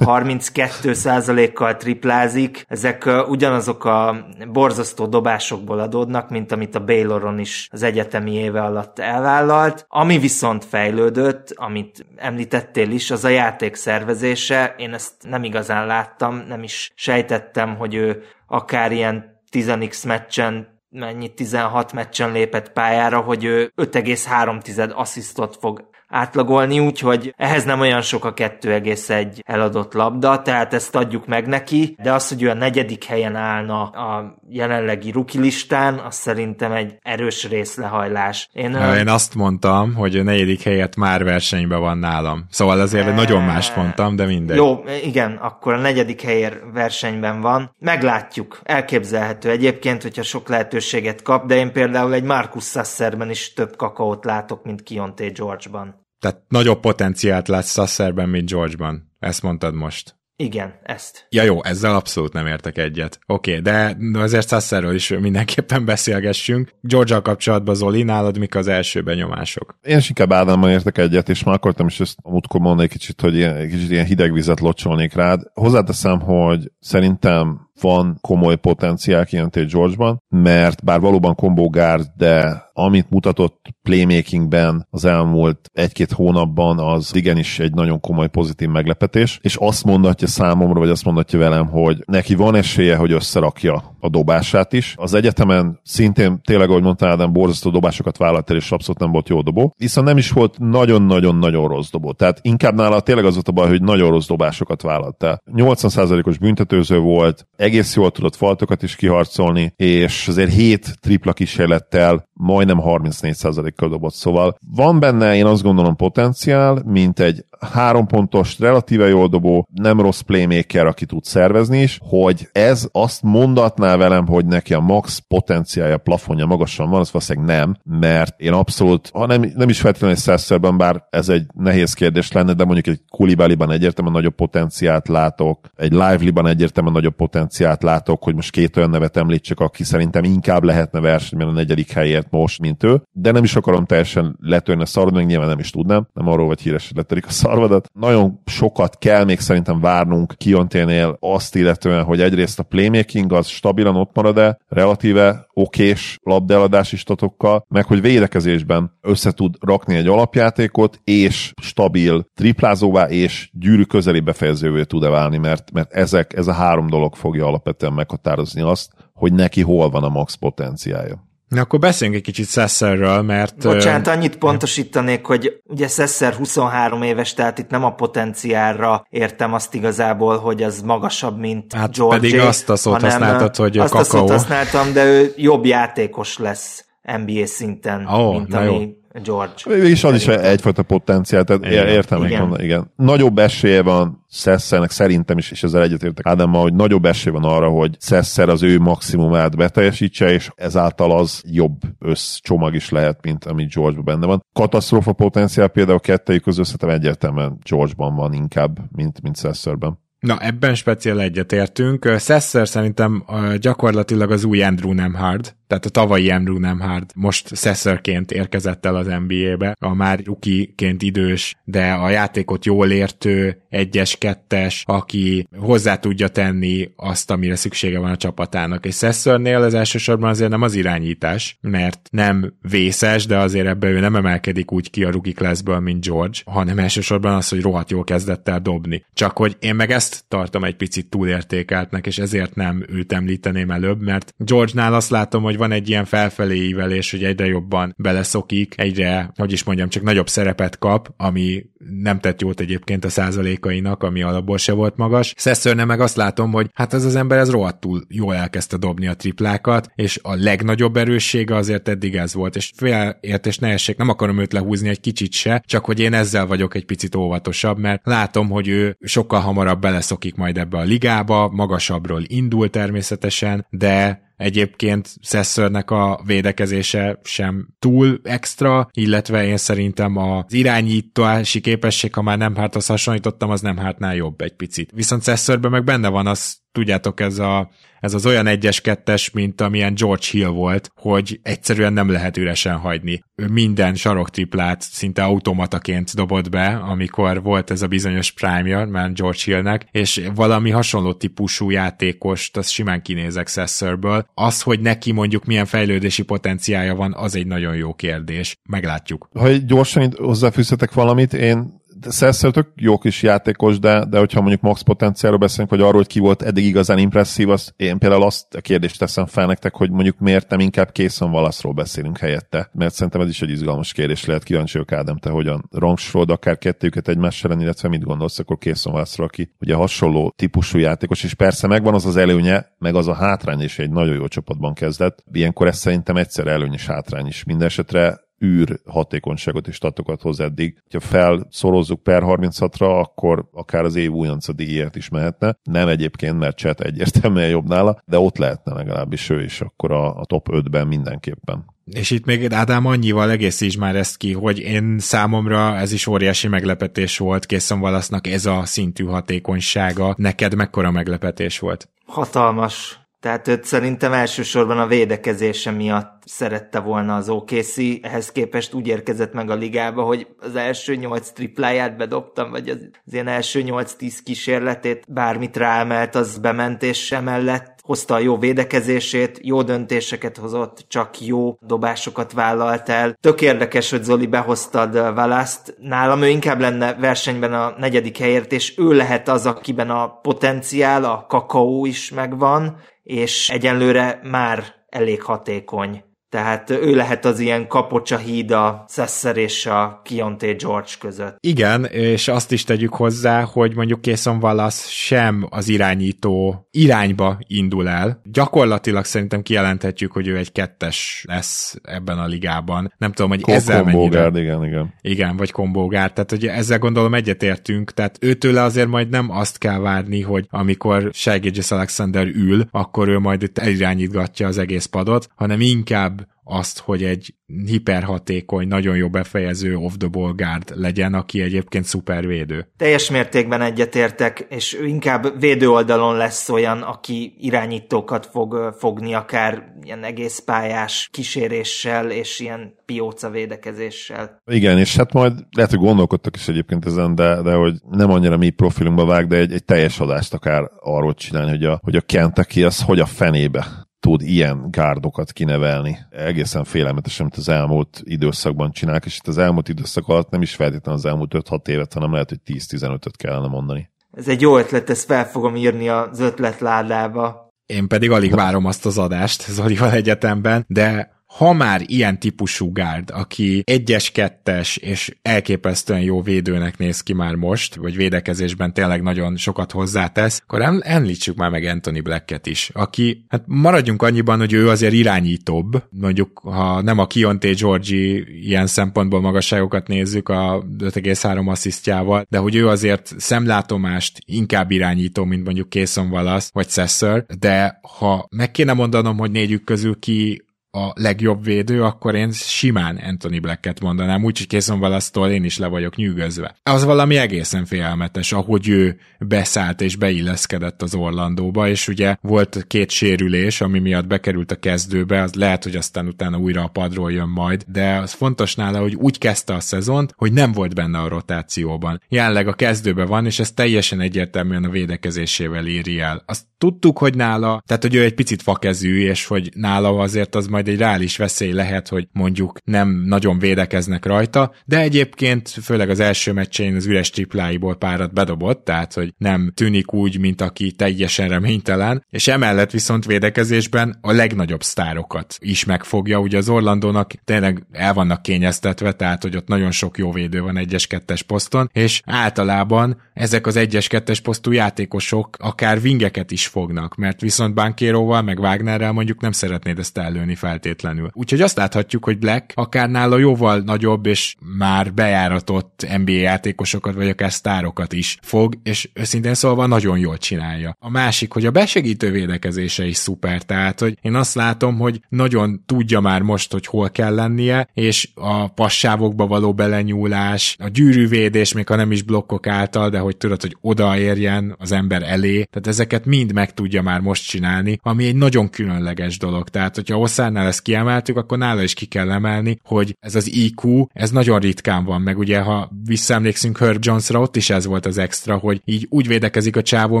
32%-kal triplázik. Ezek ugyanazok a borzasztó dobásokból adódnak, mint amit a Bayloron is az egyetemi éve alatt elvállalt. Ami viszont fejlődött, amit említettél is, az a játék szervezése. Én ezt nem igazán láttam, nem is sejtettem, hogy ő akár ilyen 10x meccsen mennyi 16 meccsen lépett pályára, hogy ő 5,3 asszisztot fog átlagolni, úgyhogy ehhez nem olyan sok a 2,1 eladott labda, tehát ezt adjuk meg neki, de az, hogy ő a negyedik helyen állna a jelenlegi ruki listán, az szerintem egy erős részlehajlás. Én, Én azt mondtam, hogy a negyedik helyet már versenyben van nálam. Szóval azért e... nagyon mást mondtam, de mindegy. Jó, igen, akkor a negyedik helyért versenyben van. Meglátjuk, elképzelhető egyébként, hogyha sok lehetőséget kap, de én például egy Marcus Sasserben is több kakaót látok, mint Kionte George-ban. Tehát nagyobb potenciált látsz Sasserben, mint George-ban. Ezt mondtad most. Igen, ezt. Ja jó, ezzel abszolút nem értek egyet. Oké, okay, de azért Sasserről is mindenképpen beszélgessünk. georgia kapcsolatban Zoli, nálad mik az első benyomások? Én is inkább Ádámmal értek egyet, és már akartam is ezt a múltkor mondani egy kicsit, hogy ilyen, kicsit ilyen hideg vizet locsolnék rád. Hozzáteszem, hogy szerintem van komoly potenciál kijelentés George-ban, mert bár valóban kombogár, de amit mutatott playmakingben az elmúlt egy-két hónapban, az igenis egy nagyon komoly pozitív meglepetés, és azt mondatja számomra, vagy azt mondatja velem, hogy neki van esélye, hogy összerakja a dobását is. Az egyetemen szintén tényleg, ahogy mondta Ádám, borzasztó dobásokat vállalt el, és abszolút nem volt jó dobó. Viszont nem is volt nagyon-nagyon-nagyon rossz dobó. Tehát inkább nála tényleg az volt a baj, hogy nagyon rossz dobásokat vállalt el. 80%-os büntetőző volt, egész jól tudott faltokat is kiharcolni, és azért 7 tripla kísérlettel majdnem 34%-kal dobott. Szóval van benne, én azt gondolom, potenciál, mint egy három pontos, relatíve jól dobó, nem rossz playmaker, aki tud szervezni is, hogy ez azt mondatná velem, hogy neki a max potenciálja, plafonja magasan van, az valószínűleg nem, mert én abszolút, ha nem, nem is feltétlenül egy Sesserben, bár ez egy nehéz kérdés lenne, de mondjuk egy Kulibaliban egyértelműen nagyobb potenciált látok, egy Lively-ban egyértelműen nagyobb potenciált látok, hogy most két olyan nevet említsek, aki szerintem inkább lehetne versenyben a negyedik helyért most, mint ő, de nem is akarom teljesen letörni a szarod, meg nyilván nem is tudnám, nem arról vagy híres, hogy letörik a szarvadat. Nagyon sokat kell még szerintem várnunk Kionténél azt illetően, hogy egyrészt a playmaking az stabilan ott marad-e, relatíve okés labdeladási statokkal, meg hogy védekezésben össze tud rakni egy alapjátékot, és stabil triplázóvá és gyűrű közeli befejezővé tud-e válni, mert, mert ezek, ez a három dolog fogja alapvetően meghatározni azt, hogy neki hol van a max potenciája. Na akkor beszéljünk egy kicsit Szesszerről, mert... Bocsánat, annyit pontosítanék, hogy ugye Szesser 23 éves, tehát itt nem a potenciálra értem azt igazából, hogy az magasabb, mint hát George. pedig azt a szót használtad, hogy azt kakaó. Azt a szót használtam, de ő jobb játékos lesz NBA szinten, oh, mint ami jó. George. Végülis az is egyfajta potenciál, tehát igen. értem, igen. Mondani, igen. Nagyobb esélye van Szesszenek szerintem is, és ezzel egyetértek Ádámmal, hogy nagyobb esély van arra, hogy Szesszer az ő maximumát beteljesítse, és ezáltal az jobb összcsomag is lehet, mint ami George-ban benne van. Katasztrófa potenciál például kettőjük közül szerintem egyértelműen George-ban van inkább, mint, mint Szesszerben. Na, ebben speciál egyetértünk. Sesser szerintem gyakorlatilag az új Andrew Nemhard, tehát a tavalyi Andrew Nemhard most Sesserként érkezett el az NBA-be, a már rukiként idős, de a játékot jól értő, egyes, kettes, aki hozzá tudja tenni azt, amire szüksége van a csapatának. És Sessernél az elsősorban azért nem az irányítás, mert nem vészes, de azért ebbe ő nem emelkedik úgy ki a rookie classből, mint George, hanem elsősorban az, hogy rohadt jól kezdett el dobni. Csak hogy én meg ezt tartom egy picit túlértékeltnek, és ezért nem őt említeném előbb, mert George-nál azt látom, hogy van egy ilyen felfelé ívelés, hogy egyre jobban beleszokik, egyre, hogy is mondjam, csak nagyobb szerepet kap, ami nem tett jót egyébként a százalékainak, ami alapból se volt magas. Szeszörne meg azt látom, hogy hát ez az ember ez rohadtul jól elkezdte dobni a triplákat, és a legnagyobb erőssége azért eddig ez volt, és félért és ne essék, nem akarom őt lehúzni egy kicsit se, csak hogy én ezzel vagyok egy picit óvatosabb, mert látom, hogy ő sokkal hamarabb beleszokik majd ebbe a ligába, magasabbról indul természetesen, de Egyébként Szeszörnek a védekezése sem túl extra, illetve én szerintem az irányítási képesség, ha már nem háthoz hasonlítottam, az nem hátnál jobb egy picit. Viszont Szeszörben meg benne van az, tudjátok, ez a ez az olyan egyes-kettes, mint amilyen George Hill volt, hogy egyszerűen nem lehet üresen hagyni. Ő minden saroktriplát szinte automataként dobott be, amikor volt ez a bizonyos prime már George Hillnek, és valami hasonló típusú játékost, az simán kinézek Sesserből. Az, hogy neki mondjuk milyen fejlődési potenciája van, az egy nagyon jó kérdés. Meglátjuk. Ha gyorsan hozzáfűzhetek valamit, én Sessel tök jó kis játékos, de, de hogyha mondjuk max potenciálról beszélünk, vagy arról, hogy ki volt eddig igazán impresszív, az én például azt a kérdést teszem fel nektek, hogy mondjuk miért nem inkább Készen Valaszról beszélünk helyette. Mert szerintem ez is egy izgalmas kérdés lehet. Kíváncsi vagyok, Ádám, te hogyan rangsorod akár kettőket egymás ellen, illetve mit gondolsz akkor Készen Valaszról, aki ugye hasonló típusú játékos, és persze megvan az az előnye, meg az a hátrány is egy nagyon jó csapatban kezdett. Ilyenkor ez szerintem egyszer előny és hátrány is. Mindenesetre űr hatékonyságot és statokat hoz eddig. Ha felszorozzuk per 36-ra, akkor akár az év újonca díjért is mehetne. Nem egyébként, mert chat egyértelműen jobb nála, de ott lehetne legalábbis ő is akkor a, a top 5-ben mindenképpen. És itt még Ádám annyival egészíts már ezt ki, hogy én számomra ez is óriási meglepetés volt Készon Valasznak ez a szintű hatékonysága. Neked mekkora meglepetés volt? Hatalmas. Tehát őt szerintem elsősorban a védekezése miatt szerette volna az OKC, ehhez képest úgy érkezett meg a ligába, hogy az első nyolc tripláját bedobtam, vagy az, az ilyen első nyolc-tíz kísérletét, bármit ráemelt, az bement, és emellett hozta a jó védekezését, jó döntéseket hozott, csak jó dobásokat vállalt el. Tök érdekes, hogy Zoli behoztad Valaszt. Nálam ő inkább lenne versenyben a negyedik helyért, és ő lehet az, akiben a potenciál, a kakaó is megvan, és egyenlőre már elég hatékony. Tehát ő lehet az ilyen kapocsa híd a Sesser és a Kionté George között. Igen, és azt is tegyük hozzá, hogy mondjuk Készon Wallace sem az irányító irányba indul el. Gyakorlatilag szerintem kijelenthetjük, hogy ő egy kettes lesz ebben a ligában. Nem tudom, hogy Ko- ezzel mennyire... igen, igen. Igen, vagy kombógárd. Tehát, hogy ezzel gondolom egyetértünk. Tehát őtőle azért majd nem azt kell várni, hogy amikor Shai Alexander ül, akkor ő majd itt elirányítgatja az egész padot, hanem inkább azt, hogy egy hiperhatékony, nagyon jó befejező off the ball guard legyen, aki egyébként szupervédő. Teljes mértékben egyetértek, és ő inkább védő oldalon lesz olyan, aki irányítókat fog fogni, akár ilyen egész pályás kíséréssel, és ilyen pióca védekezéssel. Igen, és hát majd lehet, hogy gondolkodtak is egyébként ezen, de, de hogy nem annyira mi profilunkba vág, de egy, egy teljes adást akár arról csinálni, hogy a, hogy a Kentucky az hogy a fenébe tud ilyen gárdokat kinevelni. Egészen félelmetes, amit az elmúlt időszakban csinálnak, és itt az elmúlt időszak alatt nem is feltétlenül az elmúlt 5-6 évet, hanem lehet, hogy 10-15-öt kellene mondani. Ez egy jó ötlet, ezt fel fogom írni az ötletládába. Én pedig alig várom azt az adást Zolival egyetemben, de ha már ilyen típusú gárd, aki egyes, kettes és elképesztően jó védőnek néz ki már most, vagy védekezésben tényleg nagyon sokat hozzátesz, akkor említsük már meg Anthony Blacket is, aki, hát maradjunk annyiban, hogy ő azért irányítóbb, mondjuk ha nem a Kionté Georgi ilyen szempontból magasságokat nézzük a 5,3 asszisztjával, de hogy ő azért szemlátomást inkább irányító, mint mondjuk Készon Valasz vagy Sessor, de ha meg kéne mondanom, hogy négyük közül ki a legjobb védő, akkor én simán Anthony Blacket mondanám, úgyhogy készon valasztól én is le vagyok nyűgözve. Az valami egészen félelmetes, ahogy ő beszállt és beilleszkedett az Orlandóba, és ugye volt két sérülés, ami miatt bekerült a kezdőbe, az lehet, hogy aztán utána újra a padról jön majd, de az fontos nála, hogy úgy kezdte a szezont, hogy nem volt benne a rotációban. Jelenleg a kezdőbe van, és ez teljesen egyértelműen a védekezésével éri el. Azt tudtuk, hogy nála, tehát hogy ő egy picit fakezű, és hogy nála azért az majd egy reális veszély lehet, hogy mondjuk nem nagyon védekeznek rajta, de egyébként főleg az első meccsén az üres tripláiból párat bedobott, tehát hogy nem tűnik úgy, mint aki teljesen reménytelen, és emellett viszont védekezésben a legnagyobb sztárokat is megfogja, ugye az Orlandónak tényleg el vannak kényeztetve, tehát hogy ott nagyon sok jó védő van egyes kettes poszton, és általában ezek az egyes kettes posztú játékosok akár vingeket is fognak, mert viszont Bankéróval, meg Wagnerrel mondjuk nem szeretnéd ezt ellőni feltétlenül. Úgyhogy azt láthatjuk, hogy Black akár nála jóval nagyobb és már bejáratott NBA játékosokat, vagy akár sztárokat is fog, és őszintén szólva nagyon jól csinálja. A másik, hogy a besegítő védekezése is szuper, tehát hogy én azt látom, hogy nagyon tudja már most, hogy hol kell lennie, és a passávokba való belenyúlás, a gyűrűvédés, még ha nem is blokkok által, de hogy tudod, hogy odaérjen az ember elé, tehát ezeket mind meg tudja már most csinálni, ami egy nagyon különleges dolog. Tehát, hogyha Oszárnál ezt kiemeltük, akkor nála is ki kell emelni, hogy ez az IQ, ez nagyon ritkán van, meg ugye, ha visszaemlékszünk Herb Jonesra, ott is ez volt az extra, hogy így úgy védekezik a csávó,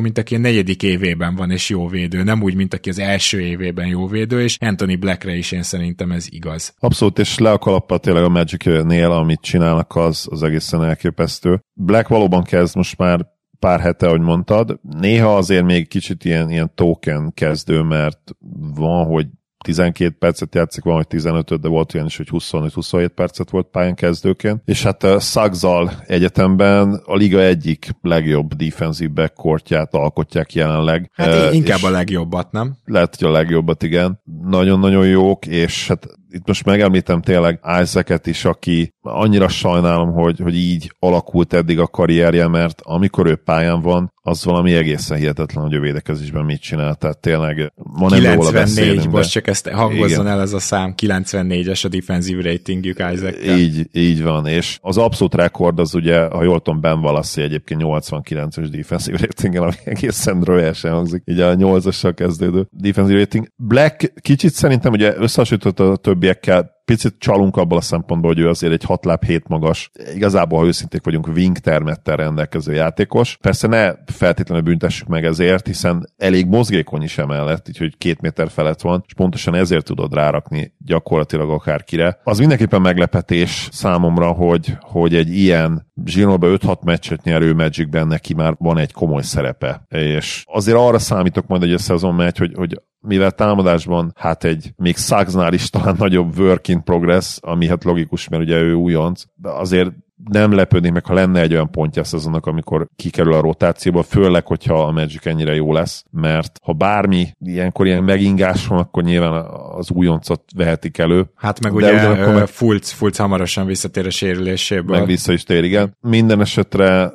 mint aki a negyedik évében van és jó védő, nem úgy, mint aki az első évében jó védő, és Anthony Blackre is én szerintem ez igaz. Abszolút, és le a kalappa tényleg a Magic-nél, amit csinálnak, az, az egészen elképesztő. Black valóban kezd most már pár hete, ahogy mondtad. Néha azért még kicsit ilyen, ilyen token kezdő, mert van, hogy 12 percet játszik, van, hogy 15 de volt olyan is, hogy 25-27 percet volt pályán kezdőként. És hát a Szagzal egyetemben a liga egyik legjobb defensive backcourtját alkotják jelenleg. Hát inkább a legjobbat, nem? Lehet, hogy a legjobbat, igen. Nagyon-nagyon jók, és hát itt most megemlítem tényleg Isaac-et is, aki annyira sajnálom, hogy, hogy így alakult eddig a karrierje, mert amikor ő pályán van, az valami egészen hihetetlen, hogy a védekezésben mit csinál. Tehát tényleg ma nem 94, most csak ezt hangozzon el ez a szám, 94-es a defensive ratingjük isaac Így, így van, és az abszolút rekord az ugye, ha jól tudom, Ben Wallace egyébként 89-es defensive rating ami egészen rölyesen hangzik, így a 8-assal kezdődő defensive rating. Black kicsit szerintem ugye összehasonlított a többiekkel, picit csalunk abból a szempontból, hogy ő azért egy 6 láb 7 magas, igazából, ha őszinték vagyunk, wing termettel rendelkező játékos. Persze ne feltétlenül büntessük meg ezért, hiszen elég mozgékony is emellett, úgyhogy két méter felett van, és pontosan ezért tudod rárakni gyakorlatilag akárkire. Az mindenképpen meglepetés számomra, hogy, hogy egy ilyen zsinórba 5-6 meccset nyerő Magicben neki már van egy komoly szerepe. És azért arra számítok majd, hogy a szezon megy, hogy, hogy mivel támadásban hát egy még Suggsnál is talán nagyobb work in progress, ami hát logikus, mert ugye ő újonc, de azért nem lepődnék meg, ha lenne egy olyan pontja a szezonnak, amikor kikerül a rotációba, főleg, hogyha a Magic ennyire jó lesz, mert ha bármi ilyenkor ilyen megingás van, akkor nyilván az újoncot vehetik elő. Hát meg ugye meg... Fulc, Fulc hamarosan visszatér a sérüléséből. Meg vissza is tér, igen. Minden esetre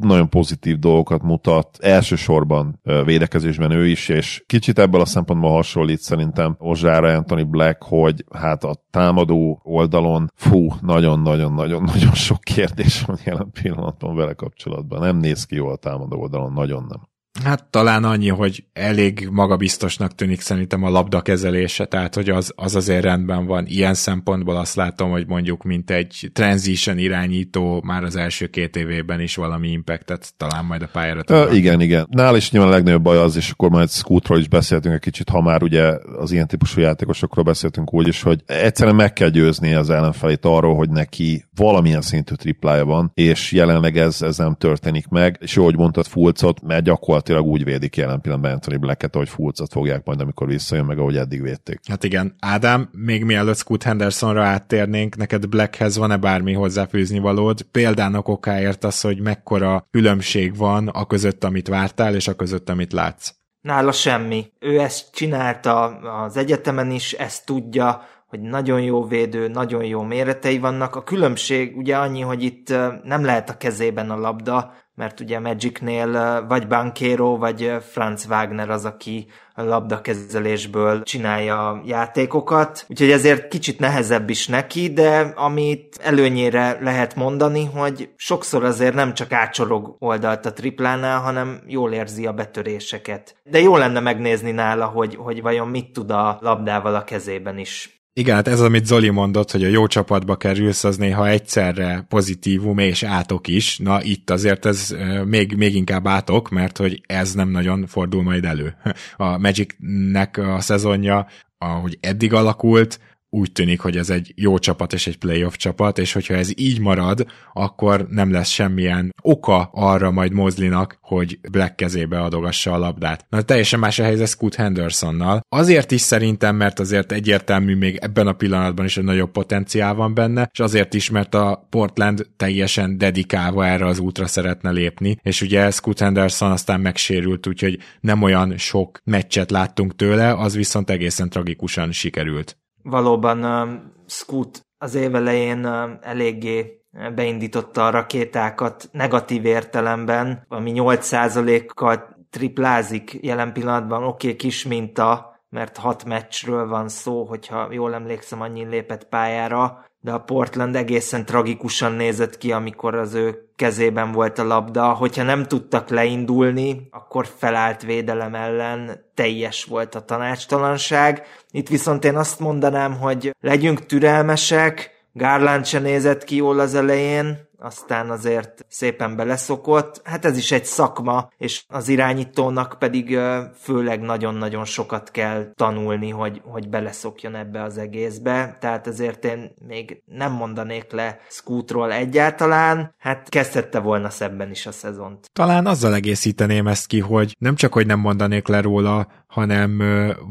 nagyon pozitív dolgokat mutat, elsősorban védekezésben ő is, és kicsit ebből a szempontból hasonlít szerintem Ozsára Anthony Black, hogy hát a támadó oldalon fú, nagyon-nagyon-nagyon-nagyon sok kérdés van jelen pillanatban vele kapcsolatban. Nem néz ki jól a támadó oldalon, nagyon nem. Hát talán annyi, hogy elég magabiztosnak tűnik szerintem a labda kezelése, tehát hogy az, az azért rendben van. Ilyen szempontból azt látom, hogy mondjuk mint egy transition irányító már az első két évében is valami impactet talán majd a pályára Ö, Igen, igen. Nál is nyilván a legnagyobb baj az, és akkor majd Scootról is beszéltünk egy kicsit, ha már ugye az ilyen típusú játékosokról beszéltünk úgy is, hogy egyszerűen meg kell győzni az ellenfelét arról, hogy neki valamilyen szintű triplája van, és jelenleg ez, ez nem történik meg, és jó, hogy mondtad Fulcot, mert gyakorlatilag gyakorlatilag úgy védik jelen pillanatban Anthony Blacket, hogy Fulcot fogják majd, amikor visszajön, meg ahogy eddig védték. Hát igen. Ádám, még mielőtt Scoot Hendersonra áttérnénk, neked Blackhez van-e bármi hozzáfűzni valód? Példának okáért az, hogy mekkora különbség van a között, amit vártál, és a között, amit látsz. Nála semmi. Ő ezt csinálta az egyetemen is, ezt tudja, hogy nagyon jó védő, nagyon jó méretei vannak. A különbség ugye annyi, hogy itt nem lehet a kezében a labda, mert ugye Magicnél vagy Bankero, vagy Franz Wagner az, aki labdakezelésből csinálja játékokat, úgyhogy ezért kicsit nehezebb is neki, de amit előnyére lehet mondani, hogy sokszor azért nem csak átsorog oldalt a triplánál, hanem jól érzi a betöréseket. De jó lenne megnézni nála, hogy, hogy vajon mit tud a labdával a kezében is. Igen, hát ez, amit Zoli mondott, hogy a jó csapatba kerülsz, az néha egyszerre pozitívum és átok is. Na, itt azért ez még, még inkább átok, mert hogy ez nem nagyon fordul majd elő. A Magicnek a szezonja, ahogy eddig alakult, úgy tűnik, hogy ez egy jó csapat és egy playoff csapat, és hogyha ez így marad, akkor nem lesz semmilyen oka arra majd Mozlinak, hogy Black kezébe adogassa a labdát. Na teljesen más a helyzet Scoot Hendersonnal. Azért is szerintem, mert azért egyértelmű még ebben a pillanatban is egy nagyobb potenciál van benne, és azért is, mert a Portland teljesen dedikálva erre az útra szeretne lépni, és ugye Scoot Henderson aztán megsérült, úgyhogy nem olyan sok meccset láttunk tőle, az viszont egészen tragikusan sikerült valóban uh, Scoot az évelején uh, eléggé beindította a rakétákat negatív értelemben, ami 8%-kal triplázik jelen pillanatban, oké, okay, kis minta, mert hat meccsről van szó, hogyha jól emlékszem, annyi lépett pályára, de a Portland egészen tragikusan nézett ki, amikor az ő kezében volt a labda. Hogyha nem tudtak leindulni, akkor felállt védelem ellen teljes volt a tanácstalanság. Itt viszont én azt mondanám, hogy legyünk türelmesek, Garland se nézett ki jól az elején, aztán azért szépen beleszokott. Hát ez is egy szakma, és az irányítónak pedig főleg nagyon-nagyon sokat kell tanulni, hogy, hogy beleszokjon ebbe az egészbe. Tehát ezért én még nem mondanék le Scootról egyáltalán. Hát kezdhette volna szebben is a szezont. Talán azzal egészíteném ezt ki, hogy nem csak, hogy nem mondanék le róla, hanem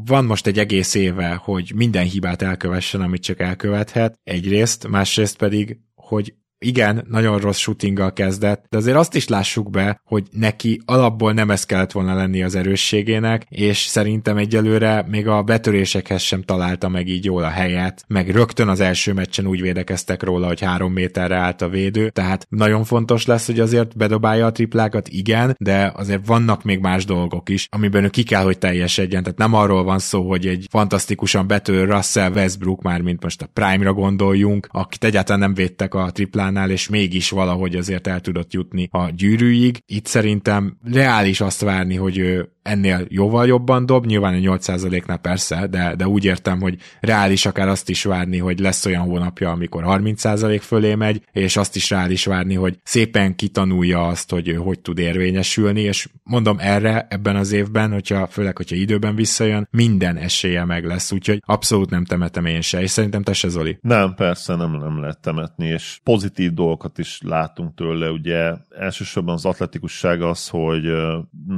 van most egy egész éve, hogy minden hibát elkövessen, amit csak elkövethet, egyrészt, másrészt pedig, hogy igen, nagyon rossz shootinggal kezdett, de azért azt is lássuk be, hogy neki alapból nem ez kellett volna lenni az erősségének, és szerintem egyelőre még a betörésekhez sem találta meg így jól a helyet, meg rögtön az első meccsen úgy védekeztek róla, hogy három méterre állt a védő, tehát nagyon fontos lesz, hogy azért bedobálja a triplákat, igen, de azért vannak még más dolgok is, amiben ő ki kell, hogy teljesedjen, tehát nem arról van szó, hogy egy fantasztikusan betör Russell Westbrook, már mint most a Prime-ra gondoljunk, akit egyáltalán nem védtek a triplánál, és mégis valahogy azért el tudott jutni a gyűrűig. Itt szerintem reális azt várni, hogy ő ennél jóval jobban dob, nyilván a 8%-nál persze, de, de úgy értem, hogy reális akár azt is várni, hogy lesz olyan hónapja, amikor 30% fölé megy, és azt is reális várni, hogy szépen kitanulja azt, hogy ő hogy tud érvényesülni, és mondom erre ebben az évben, hogyha főleg, hogyha időben visszajön, minden esélye meg lesz, úgyhogy abszolút nem temetem én se, és szerintem te se, Zoli. Nem, persze nem, nem lehet temetni, és pozitív dolgokat is látunk tőle, ugye elsősorban az atletikusság az, hogy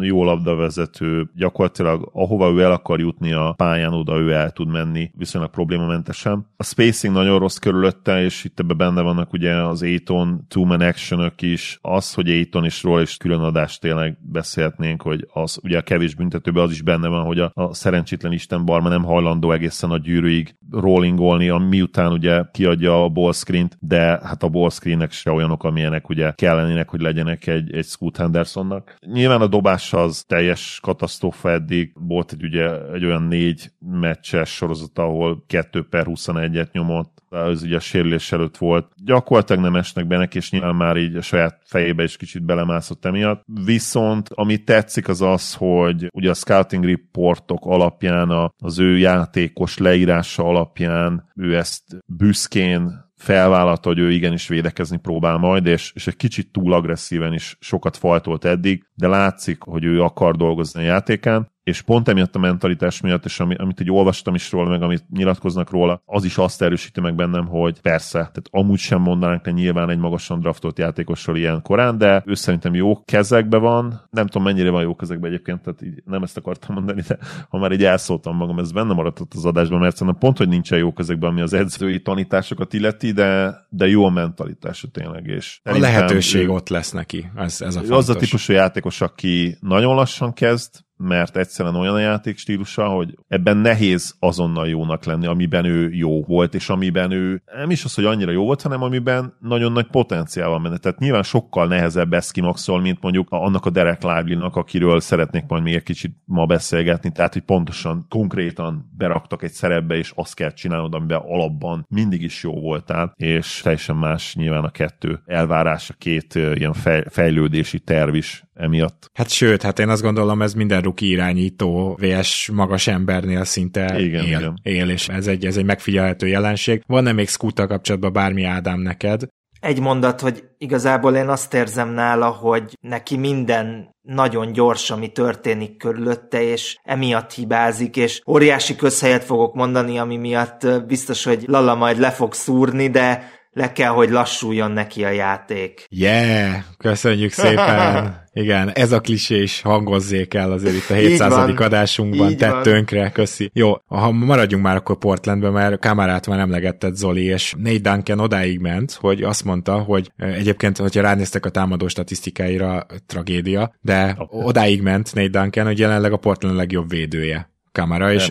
jó labdavezető, gyakorlatilag ahova ő el akar jutni a pályán, oda ő el tud menni viszonylag problémamentesen. A spacing nagyon rossz körülötte, és itt ebben benne vannak ugye az Aiton two-man action is, az, hogy Aiton is róla is külön adást tényleg beszélhetnénk, hogy az ugye a kevés büntetőben az is benne van, hogy a, a szerencsétlen Isten Barma nem hajlandó egészen a gyűrűig rollingolni, miután ugye kiadja a ball screen de hát a ball screenek se olyanok, amilyenek ugye kellenének, hogy legyenek egy, egy Scoot Hendersonnak. Nyilván a dobás az teljes katasztrófa eddig, volt egy ugye egy olyan négy meccses sorozat, ahol 2 per 21-et nyomott, ez ugye a sérülés előtt volt. Gyakorlatilag nem esnek be neki, és nyilván már így a saját fejébe is kicsit belemászott emiatt. Viszont ami tetszik az az, hogy ugye a scouting reportok alapján, az ő játékos leírása alapján ő ezt büszkén felvállalta, hogy ő igenis védekezni próbál majd, és, és egy kicsit túl agresszíven is sokat faltolt eddig, de látszik, hogy ő akar dolgozni a játékán, és pont emiatt a mentalitás miatt, és ami, amit így olvastam is róla, meg amit nyilatkoznak róla, az is azt erősíti meg bennem, hogy persze, tehát amúgy sem mondanánk le nyilván egy magasan draftolt játékosról ilyen korán, de ő szerintem jó kezekbe van, nem tudom mennyire van jó kezekbe egyébként, tehát így nem ezt akartam mondani, de ha már így elszóltam magam, ez benne maradt az adásban, mert szerintem pont, hogy nincsen jó kezekben, ami az edzői tanításokat illeti, de, de jó a mentalitása tényleg. És a lehetőség ő, ott lesz neki, ez, ez a fontos. Az a típusú játékos, aki nagyon lassan kezd, mert egyszerűen olyan a játék stílusa, hogy ebben nehéz azonnal jónak lenni, amiben ő jó volt, és amiben ő nem is az, hogy annyira jó volt, hanem amiben nagyon nagy potenciál van benne. Tehát nyilván sokkal nehezebb ezt kimaxol, mint mondjuk annak a Derek Lively-nak, akiről szeretnék majd még egy kicsit ma beszélgetni, tehát hogy pontosan, konkrétan beraktak egy szerepbe, és azt kell csinálnod, amiben alapban mindig is jó voltál, és teljesen más nyilván a kettő elvárás, két ilyen fejlődési terv is emiatt. Hát sőt, hát én azt gondolom, ez minden ruki irányító VS magas embernél szinte igen, él, igen. él, és ez egy, ez egy megfigyelhető jelenség. Van-e még Scooter kapcsolatban bármi Ádám neked? Egy mondat, hogy igazából én azt érzem nála, hogy neki minden nagyon gyors, ami történik körülötte, és emiatt hibázik, és óriási közhelyet fogok mondani, ami miatt biztos, hogy Lala majd le fog szúrni, de le kell, hogy lassuljon neki a játék. Yeah, köszönjük szépen. Igen, ez a klisé is hangozzék el azért itt a 700. Van, adásunkban, tettőnkre, köszi. Jó, ha maradjunk már akkor Portlandben, mert kamerát már emlegetted Zoli, és Nate Duncan odáig ment, hogy azt mondta, hogy egyébként, hogyha ránéztek a támadó statisztikáira, tragédia, de odáig ment Nate Duncan, hogy jelenleg a Portland legjobb védője. Kamara, és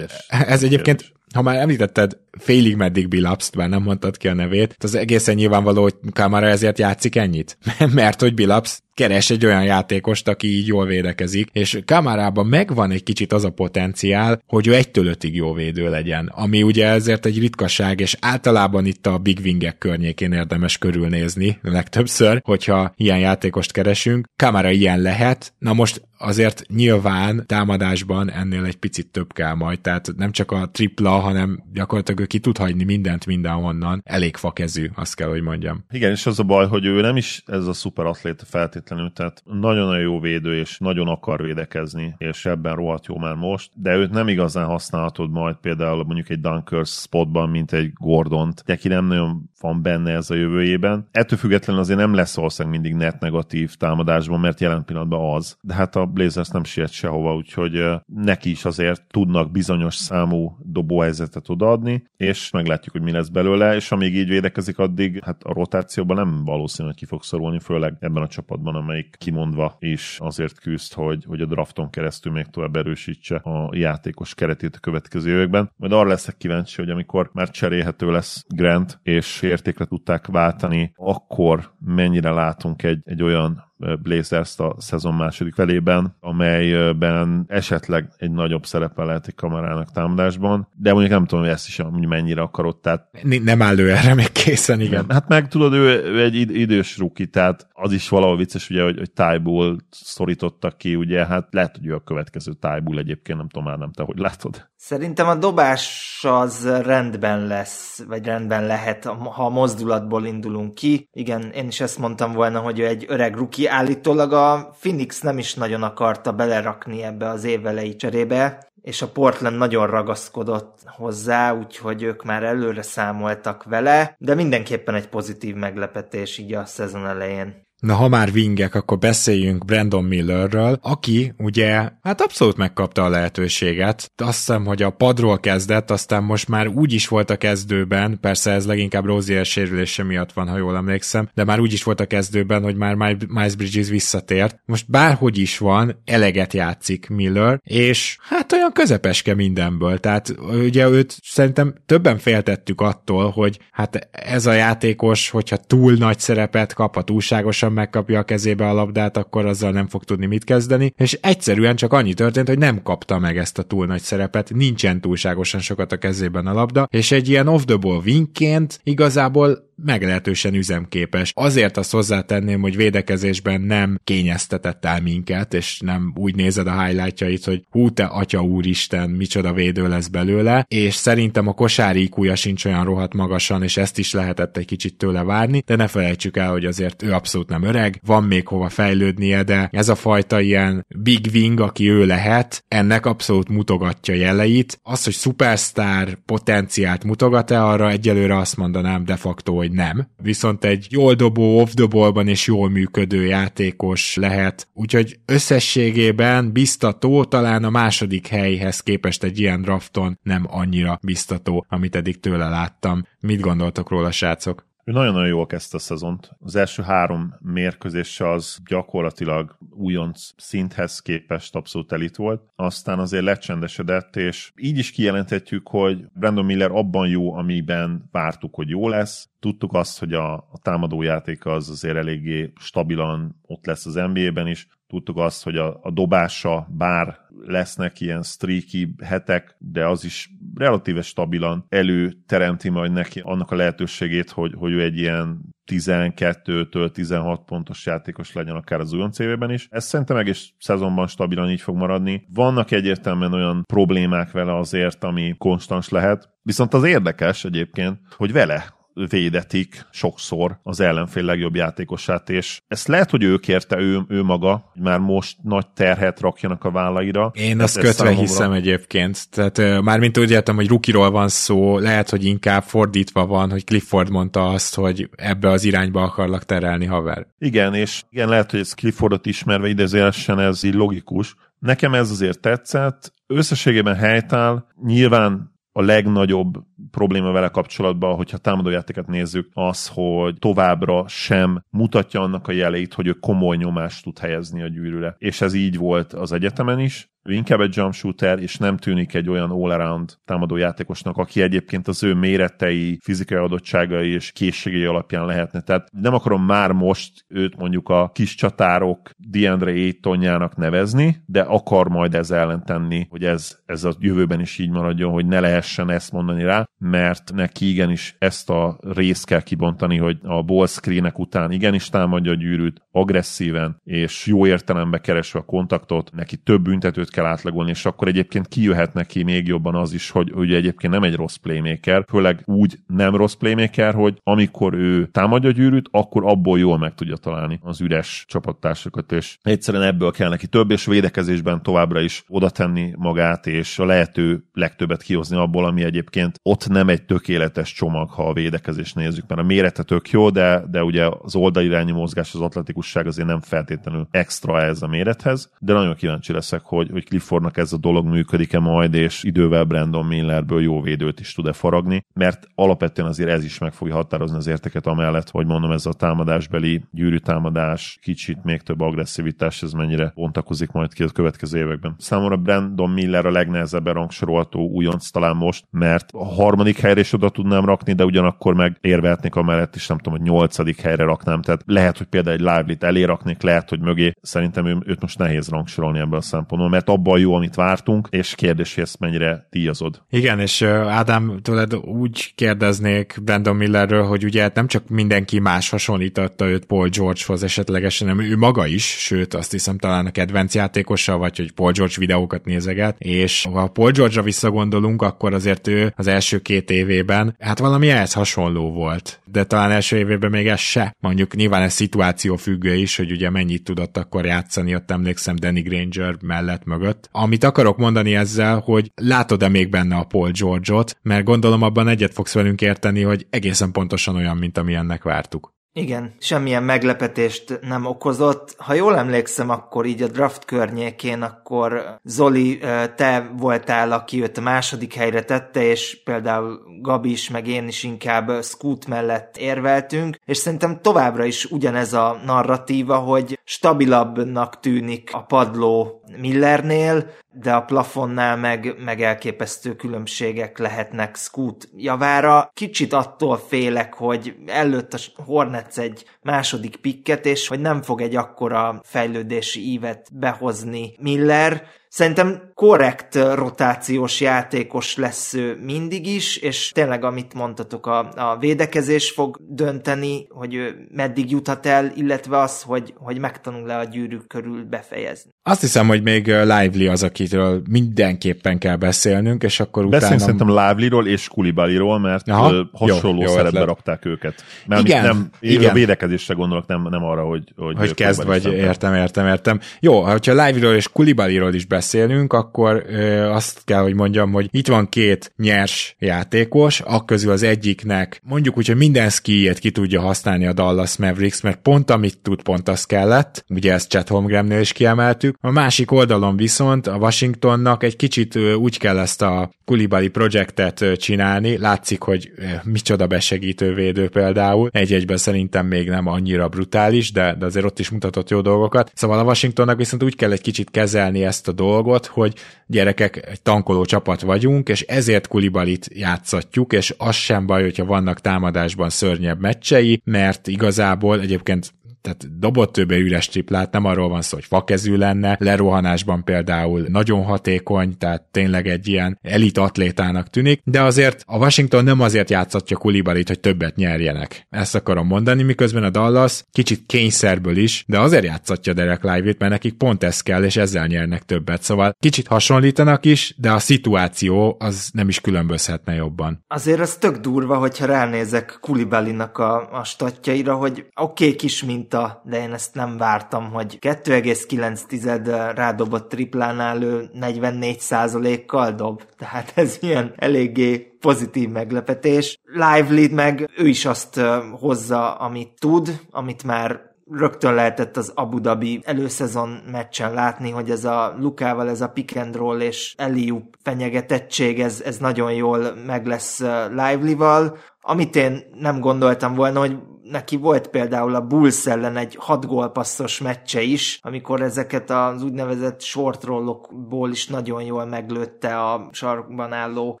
ez egyébként kérdés ha már említetted félig meddig Bilapst, bár nem mondtad ki a nevét, az egészen nyilvánvaló, hogy Kamara ezért játszik ennyit. Mert hogy Bilaps keres egy olyan játékost, aki így jól védekezik, és Kamarában megvan egy kicsit az a potenciál, hogy ő egytől ötig jó védő legyen, ami ugye ezért egy ritkaság, és általában itt a big wingek környékén érdemes körülnézni legtöbbször, hogyha ilyen játékost keresünk. Kamara ilyen lehet, na most azért nyilván támadásban ennél egy picit több kell majd, tehát nem csak a tripla, hanem gyakorlatilag ő ki tud hagyni mindent mindenhonnan. Elég fakezű, azt kell, hogy mondjam. Igen, és az a baj, hogy ő nem is ez a szuper atléta feltétlenül, tehát nagyon-nagyon jó védő, és nagyon akar védekezni, és ebben rohadt jó már most, de őt nem igazán használhatod majd például mondjuk egy Dunkers spotban, mint egy Gordont, aki nem nagyon van benne ez a jövőjében. Ettől függetlenül azért nem lesz valószínűleg mindig net negatív támadásban, mert jelen pillanatban az. De hát a Blazers nem siet sehova, úgyhogy neki is azért tudnak bizonyos számú dobóhelyzetet odaadni. És meglátjuk, hogy mi lesz belőle, és amíg így védekezik, addig hát a rotációban nem valószínű, hogy ki fog szorulni, főleg ebben a csapatban, amelyik kimondva is azért küzd, hogy, hogy a drafton keresztül még tovább erősítse a játékos keretét a következő években. Majd arra leszek kíváncsi, hogy amikor már cserélhető lesz Grant, és értékre tudták váltani, akkor mennyire látunk egy, egy olyan Blazers-t a szezon második felében, amelyben esetleg egy nagyobb szerepe lehet egy kamerának támadásban, de mondjuk nem tudom, hogy ezt is hogy mennyire akarod, tehát... Nem áll ő erre még készen, igen. Hát meg tudod, ő, ő egy idős ruki, tehát az is valahol vicces, ugye, hogy, hogy Tybull szorítottak ki, ugye, hát lehet, hogy ő a következő Tybull egyébként, nem tudom már, nem te hogy látod. Szerintem a dobás az rendben lesz, vagy rendben lehet, ha a mozdulatból indulunk ki. Igen, én is ezt mondtam volna, hogy egy öreg ruki. Állítólag a Phoenix nem is nagyon akarta belerakni ebbe az évelei cserébe, és a Portland nagyon ragaszkodott hozzá, úgyhogy ők már előre számoltak vele, de mindenképpen egy pozitív meglepetés így a szezon elején. Na, ha már vingek, akkor beszéljünk Brandon Millerről, aki ugye, hát abszolút megkapta a lehetőséget. Azt hiszem, hogy a padról kezdett, aztán most már úgy is volt a kezdőben, persze ez leginkább Rozier sérülése miatt van, ha jól emlékszem, de már úgy is volt a kezdőben, hogy már Miles Bridges visszatért. Most bárhogy is van, eleget játszik Miller, és hát olyan közepeske mindenből. Tehát ugye őt szerintem többen féltettük attól, hogy hát ez a játékos, hogyha túl nagy szerepet kap, a túlságosan megkapja a kezébe a labdát, akkor azzal nem fog tudni mit kezdeni, és egyszerűen csak annyi történt, hogy nem kapta meg ezt a túl nagy szerepet, nincsen túlságosan sokat a kezében a labda, és egy ilyen off-the-ball winként igazából meglehetősen üzemképes. Azért azt hozzátenném, hogy védekezésben nem kényeztetett el minket, és nem úgy nézed a highlightjait, hogy hú te atya úristen, micsoda védő lesz belőle, és szerintem a kosári iq sincs olyan rohadt magasan, és ezt is lehetett egy kicsit tőle várni, de ne felejtsük el, hogy azért ő abszolút nem öreg, van még hova fejlődnie, de ez a fajta ilyen big wing, aki ő lehet, ennek abszolút mutogatja jeleit. Az, hogy superstar potenciált mutogat-e, arra egyelőre azt mondanám de facto, hogy nem. Viszont egy jól dobó off the ballban és jól működő játékos lehet. Úgyhogy összességében biztató, talán a második helyhez képest egy ilyen drafton nem annyira biztató, amit eddig tőle láttam. Mit gondoltok róla, srácok? Ő nagyon-nagyon jól kezdte a szezont. Az első három mérkőzés az gyakorlatilag újonc szinthez képest abszolút elit volt. Aztán azért lecsendesedett, és így is kijelenthetjük, hogy Brandon Miller abban jó, amiben vártuk, hogy jó lesz. Tudtuk azt, hogy a, a támadójáték az azért eléggé stabilan ott lesz az NBA-ben is. Tudtuk azt, hogy a, a dobása, bár lesznek ilyen streaky hetek, de az is relatíve stabilan előteremti majd neki annak a lehetőségét, hogy, hogy ő egy ilyen 12-től 16 pontos játékos legyen akár az újon CV-ben is. Ez szerintem egész szezonban stabilan így fog maradni. Vannak egyértelműen olyan problémák vele azért, ami konstans lehet. Viszont az érdekes egyébként, hogy vele védetik sokszor az ellenfél legjobb játékosát, és ezt lehet, hogy ő kérte ő, ő maga, hogy már most nagy terhet rakjanak a vállaira. Én azt kötve számomra... hiszem egyébként. Tehát már mint úgy értem, hogy Rukiról van szó, lehet, hogy inkább fordítva van, hogy Clifford mondta azt, hogy ebbe az irányba akarlak terelni haver. Igen, és igen, lehet, hogy ez Cliffordot ismerve idézőjelesen ez így logikus. Nekem ez azért tetszett. Összességében helytáll, nyilván a legnagyobb probléma vele kapcsolatban, hogyha támadójátéket nézzük, az, hogy továbbra sem mutatja annak a jeleit, hogy ő komoly nyomást tud helyezni a gyűrűre. És ez így volt az egyetemen is, ő inkább egy jump shooter, és nem tűnik egy olyan all-around támadó játékosnak, aki egyébként az ő méretei, fizikai adottságai és készségei alapján lehetne. Tehát nem akarom már most őt mondjuk a kis csatárok DeAndre Aytonjának nevezni, de akar majd ez ellen tenni, hogy ez, ez a jövőben is így maradjon, hogy ne lehessen ezt mondani rá, mert neki igenis ezt a részt kell kibontani, hogy a ball screenek után igenis támadja a gyűrűt, agresszíven, és jó értelemben keresve a kontaktot, neki több büntetőt kell átlagolni, és akkor egyébként kijöhet neki még jobban az is, hogy ugye egyébként nem egy rossz playmaker, főleg úgy nem rossz playmaker, hogy amikor ő támadja a gyűrűt, akkor abból jól meg tudja találni az üres csapattársakat, és egyszerűen ebből kell neki több, és védekezésben továbbra is oda tenni magát, és a lehető legtöbbet kihozni abból, ami egyébként ott nem egy tökéletes csomag, ha a védekezés nézzük, mert a mérete tök jó, de, de ugye az oldalirányú mozgás, az atletikusság azért nem feltétlenül extra ez a mérethez, de nagyon kíváncsi leszek, hogy, hogy hogy Cliffordnak ez a dolog működik-e majd, és idővel Brandon Millerből jó védőt is tud-e faragni, mert alapvetően azért ez is meg fogja határozni az érteket amellett, hogy mondom, ez a támadásbeli gyűrűtámadás, kicsit még több agresszivitás, ez mennyire bontakozik majd ki a következő években. Számomra Brandon Miller a legnehezebben rangsorolható újonc talán most, mert a harmadik helyre is oda tudnám rakni, de ugyanakkor meg érvehetnék amellett is, nem tudom, hogy nyolcadik helyre raknám, tehát lehet, hogy például egy lively-t elé lehet, hogy mögé. Szerintem őt most nehéz rangsorolni ebből a szempontból, mert abban jó, amit vártunk, és kérdés, hogy ezt mennyire díjazod. Igen, és Ádám, tőled úgy kérdeznék Brandon Millerről, hogy ugye nem csak mindenki más hasonlította őt Paul Georgehoz esetlegesen, hanem ő maga is, sőt azt hiszem talán a kedvenc játékosa, vagy hogy Paul George videókat nézeget, és ha Paul George-ra visszagondolunk, akkor azért ő az első két évében, hát valami ehhez hasonló volt, de talán első évében még ez se. Mondjuk nyilván ez szituáció függő is, hogy ugye mennyit tudott akkor játszani, ott emlékszem Danny Granger mellett mögött. Amit akarok mondani ezzel, hogy látod-e még benne a Paul George-ot, mert gondolom abban egyet fogsz velünk érteni, hogy egészen pontosan olyan, mint ami ennek vártuk. Igen, semmilyen meglepetést nem okozott. Ha jól emlékszem, akkor így a draft környékén, akkor Zoli, te voltál, aki őt a második helyre tette, és például Gabi is, meg én is inkább Scoot mellett érveltünk, és szerintem továbbra is ugyanez a narratíva, hogy stabilabbnak tűnik a padló Millernél, de a plafonnál meg, meg elképesztő különbségek lehetnek Scoot javára. Kicsit attól félek, hogy előtt a Hornets egy második pikket, és hogy nem fog egy akkora fejlődési ívet behozni Miller, Szerintem korrekt rotációs játékos lesz ő mindig is, és tényleg, amit mondtatok, a, a védekezés fog dönteni, hogy ő meddig juthat el, illetve az, hogy, hogy megtanul le a gyűrűk körül befejezni. Azt hiszem, hogy még Lively az, akitől mindenképpen kell beszélnünk, és akkor utána... Beszéljünk szerintem Lively-ról és Kulibaliról, mert Aha, hasonló jó, jó szerepbe ötlet. rakták őket. Mert igen, nem, igen. a védekezésre gondolok, nem, nem arra, hogy... Hogy, hogy kezd vagy, értem, értem, értem. Jó, ha Lively-ról és Kulibaliról is beszél, beszélünk, akkor ö, azt kell, hogy mondjam, hogy itt van két nyers játékos, akközül az egyiknek mondjuk úgy, hogy minden skijét ki tudja használni a Dallas Mavericks, mert pont amit tud, pont az kellett, ugye ezt Chet Holmgrennél is kiemeltük. A másik oldalon viszont a Washingtonnak egy kicsit ö, úgy kell ezt a Kulibali projektet csinálni, látszik, hogy micsoda besegítő védő például, egy-egyben szerintem még nem annyira brutális, de, de azért ott is mutatott jó dolgokat. Szóval a Washingtonnak viszont úgy kell egy kicsit kezelni ezt a dolgot, hogy gyerekek, egy tankoló csapat vagyunk, és ezért Kulibalit játszatjuk, és az sem baj, hogyha vannak támadásban szörnyebb meccsei, mert igazából egyébként tehát dobott többé üres triplát, nem arról van szó, hogy fakezű lenne, lerohanásban például nagyon hatékony, tehát tényleg egy ilyen elit atlétának tűnik, de azért a Washington nem azért játszatja Kulibalit, hogy többet nyerjenek. Ezt akarom mondani, miközben a Dallas kicsit kényszerből is, de azért játszatja Derek Lively-t, mert nekik pont ez kell, és ezzel nyernek többet. Szóval kicsit hasonlítanak is, de a szituáció az nem is különbözhetne jobban. Azért az tök durva, hogyha ránézek Kulibalinak a, a statjaira, hogy oké, okay, kis mint minta, de én ezt nem vártam, hogy 2,9 rádobott triplánál ő 44%-kal dob. Tehát ez ilyen eléggé pozitív meglepetés. Lively meg ő is azt hozza, amit tud, amit már rögtön lehetett az Abu Dhabi előszezon meccsen látni, hogy ez a Lukával, ez a pick and roll és Eliup fenyegetettség, ez, ez nagyon jól meg lesz Lively-val. Amit én nem gondoltam volna, hogy neki volt például a Bulls ellen egy hat gólpasszos meccse is, amikor ezeket az úgynevezett short rollokból is nagyon jól meglőtte a sarkban álló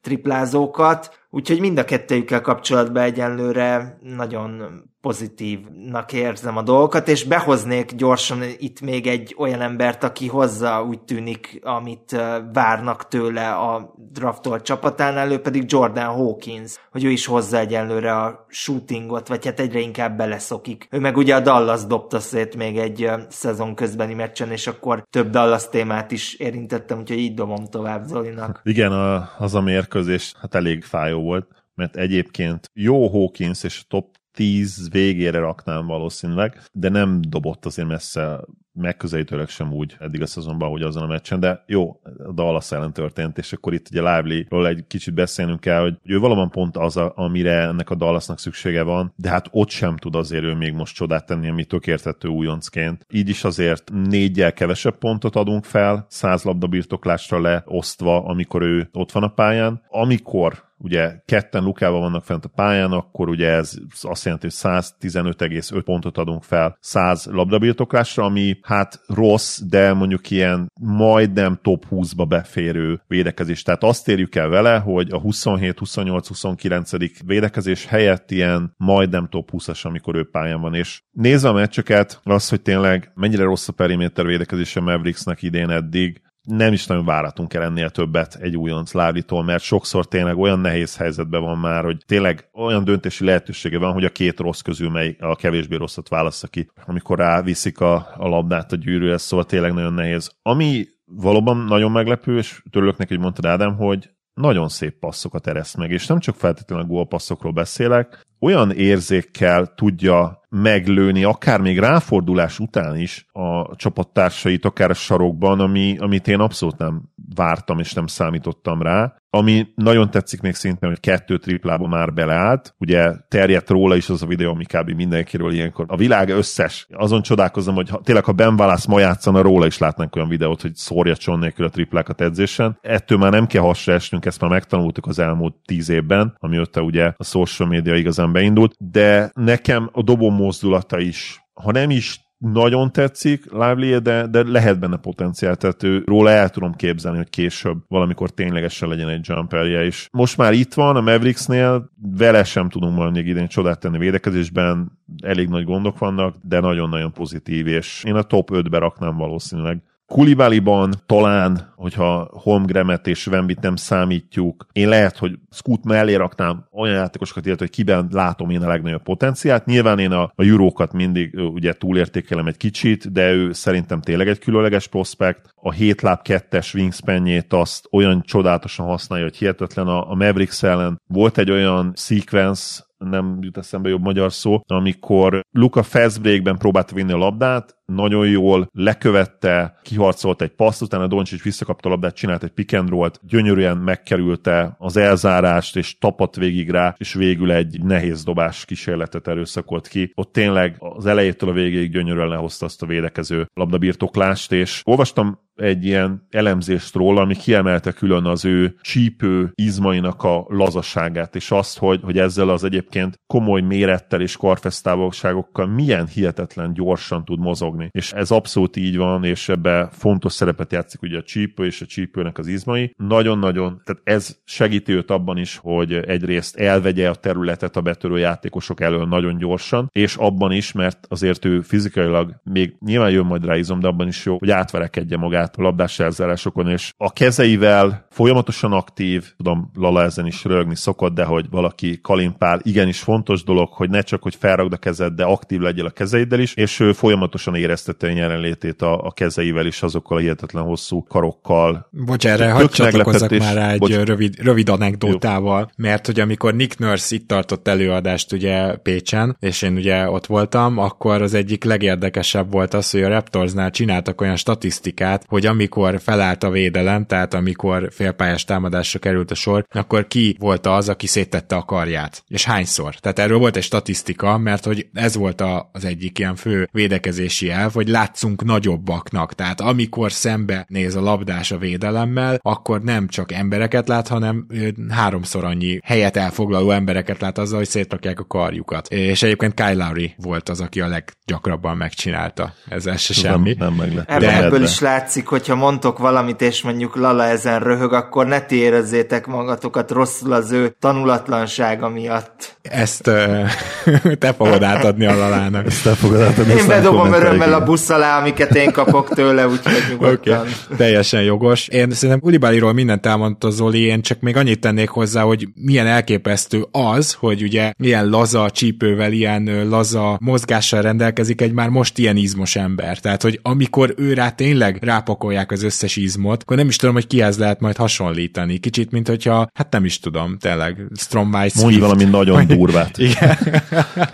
triplázókat, úgyhogy mind a kettőjükkel kapcsolatban egyenlőre nagyon pozitívnak érzem a dolgokat, és behoznék gyorsan itt még egy olyan embert, aki hozza úgy tűnik, amit várnak tőle a draftolt csapatánál, ő pedig Jordan Hawkins, hogy ő is hozza egyenlőre a shootingot, vagy hát egyre inkább beleszokik. Ő meg ugye a Dallas dobta szét még egy szezon közbeni meccsen, és akkor több Dallas témát is érintettem, úgyhogy így dobom tovább Zolinak. Igen, az a mérkőzés hát elég fájó volt, mert egyébként jó Hawkins és top 10 végére raknám valószínűleg, de nem dobott azért messze megközelítőleg sem úgy eddig a szezonban, hogy azon a meccsen, de jó, a Dallas ellen történt, és akkor itt ugye Lively-ról egy kicsit beszélnünk kell, hogy ő valóban pont az, a, amire ennek a Dallasnak szüksége van, de hát ott sem tud azért ő még most csodát tenni, ami tökértető újoncként. Így is azért négyel kevesebb pontot adunk fel, száz labda birtoklásra leosztva, amikor ő ott van a pályán. Amikor ugye ketten Lukával vannak fent a pályán, akkor ugye ez azt jelenti, hogy 115,5 pontot adunk fel 100 labdabirtoklásra, ami hát rossz, de mondjuk ilyen majdnem top 20-ba beférő védekezés. Tehát azt érjük el vele, hogy a 27, 28, 29. védekezés helyett ilyen majdnem top 20-as, amikor ő pályán van. És nézve a meccseket, az, hogy tényleg mennyire rossz a periméter védekezése Mavericksnek idén eddig, nem is nagyon váratunk el ennél többet egy újonc Lávitól, mert sokszor tényleg olyan nehéz helyzetben van már, hogy tényleg olyan döntési lehetősége van, hogy a két rossz közül mely a kevésbé rosszat válassza ki, amikor ráviszik a, a labdát a gyűrűre, szóval tényleg nagyon nehéz. Ami valóban nagyon meglepő, és törülök neki, hogy mondtad Ádám, hogy nagyon szép passzokat ereszt meg, és nem csak feltétlenül gólpasszokról beszélek, olyan érzékkel tudja meglőni, akár még ráfordulás után is a csapattársait, akár a sarokban, ami, amit én abszolút nem vártam és nem számítottam rá. Ami nagyon tetszik még szintén, hogy kettő triplába már beleállt. Ugye terjedt róla is az a videó, ami kb. mindenkiről ilyenkor. A világ összes. Azon csodálkozom, hogy ha, tényleg ha Ben Wallace ma játszana, róla is látnánk olyan videót, hogy szórja cson nélkül a triplákat edzésen. Ettől már nem kell hasra esnünk, ezt már megtanultuk az elmúlt tíz évben, amióta ugye a social media igazán beindult, de nekem a dobó mozdulata is ha nem is nagyon tetszik Lively, de, de lehet benne potenciál, tehát ő, róla el tudom képzelni, hogy később valamikor ténylegesen legyen egy jumperje is. Most már itt van a Mavericksnél, vele sem tudunk majd még idén csodát tenni védekezésben, elég nagy gondok vannak, de nagyon-nagyon pozitív, és én a top 5-be raknám valószínűleg. Kulibaliban talán, hogyha Holmgremet és Wembit nem számítjuk, én lehet, hogy Scoot mellé raknám olyan játékosokat, illetve hogy kiben látom én a legnagyobb potenciált. Nyilván én a, a Eurókat mindig ugye túlértékelem egy kicsit, de ő szerintem tényleg egy különleges prospekt. A 7 láb 2-es wingspanjét azt olyan csodálatosan használja, hogy hihetetlen a, a Mavericks ellen. Volt egy olyan sequence, nem jut eszembe jobb magyar szó, amikor Luka fast próbálta vinni a labdát, nagyon jól lekövette, kiharcolt egy paszt, utána Doncsics visszakapta a labdát, csinált egy pick and roll-t, gyönyörűen megkerülte az elzárást, és tapadt végig rá, és végül egy nehéz dobás kísérletet erőszakolt ki. Ott tényleg az elejétől a végéig gyönyörűen lehozta azt a védekező labdabirtoklást, és olvastam egy ilyen elemzést róla, ami kiemelte külön az ő csípő izmainak a lazaságát, és azt, hogy, hogy ezzel az egyébként komoly mérettel és karfesztávolságokkal milyen hihetetlen gyorsan tud mozogni. És ez abszolút így van, és ebbe fontos szerepet játszik ugye a csípő és a csípőnek az izmai. Nagyon-nagyon, tehát ez segíti őt abban is, hogy egyrészt elvegye a területet a betörő játékosok elől nagyon gyorsan, és abban is, mert azért ő fizikailag még nyilván jön majd rá izom, de abban is jó, hogy átverekedje magát a labdás elzárásokon, és a kezeivel folyamatosan aktív, tudom, Lala ezen is rögni szokott, de hogy valaki kalimpál, igenis fontos dolog, hogy ne csak, hogy felragd a kezed, de aktív legyél a kezeiddel is, és ő folyamatosan éreztette a jelenlétét a, a kezeivel is, azokkal a hihetetlen hosszú karokkal. Bocs, erre hagyd csatlakozzak már rá egy bocs. rövid, rövid anekdótával, Jó. mert hogy amikor Nick Nurse itt tartott előadást ugye Pécsen, és én ugye ott voltam, akkor az egyik legérdekesebb volt az, hogy a Raptorsnál csináltak olyan statisztikát, hogy amikor felállt a védelem, tehát amikor félpályás támadásra került a sor, akkor ki volt az, aki széttette a karját, és hányszor. Tehát erről volt egy statisztika, mert hogy ez volt az egyik ilyen fő védekezési elv, hogy látszunk nagyobbaknak. Tehát amikor szembe néz a labdás a védelemmel, akkor nem csak embereket lát, hanem háromszor annyi helyet elfoglaló embereket lát azzal, hogy szétrakják a karjukat. És egyébként Kyle Lowry volt az, aki a leggyakrabban megcsinálta. Ez se semmi. Nem, nem meg Ebből, ebből is látszik, hogyha mondtok valamit, és mondjuk Lala ezen röhög, akkor ne ti érezzétek magatokat rosszul az ő tanulatlansága miatt. Ezt uh, te fogod átadni a Lalának. Ezt te fogod átadni. Én bedobom örömmel a busz alá, amiket én kapok tőle, úgyhogy nyugodtan. Okay. Teljesen jogos. Én szerintem Ulibáliról mindent elmondta Zoli, én csak még annyit tennék hozzá, hogy milyen elképesztő az, hogy ugye ilyen laza csípővel, ilyen laza mozgással rendelkezik egy már most ilyen izmos ember. Tehát, hogy amikor ő rá tényleg rápakolják az összes izmot, akkor nem is tudom, hogy kihez lehet majd hasonlítani. Kicsit, mint hogyha, hát nem is tudom, tényleg, Stromwise Mondj valami nagyon durvát. igen.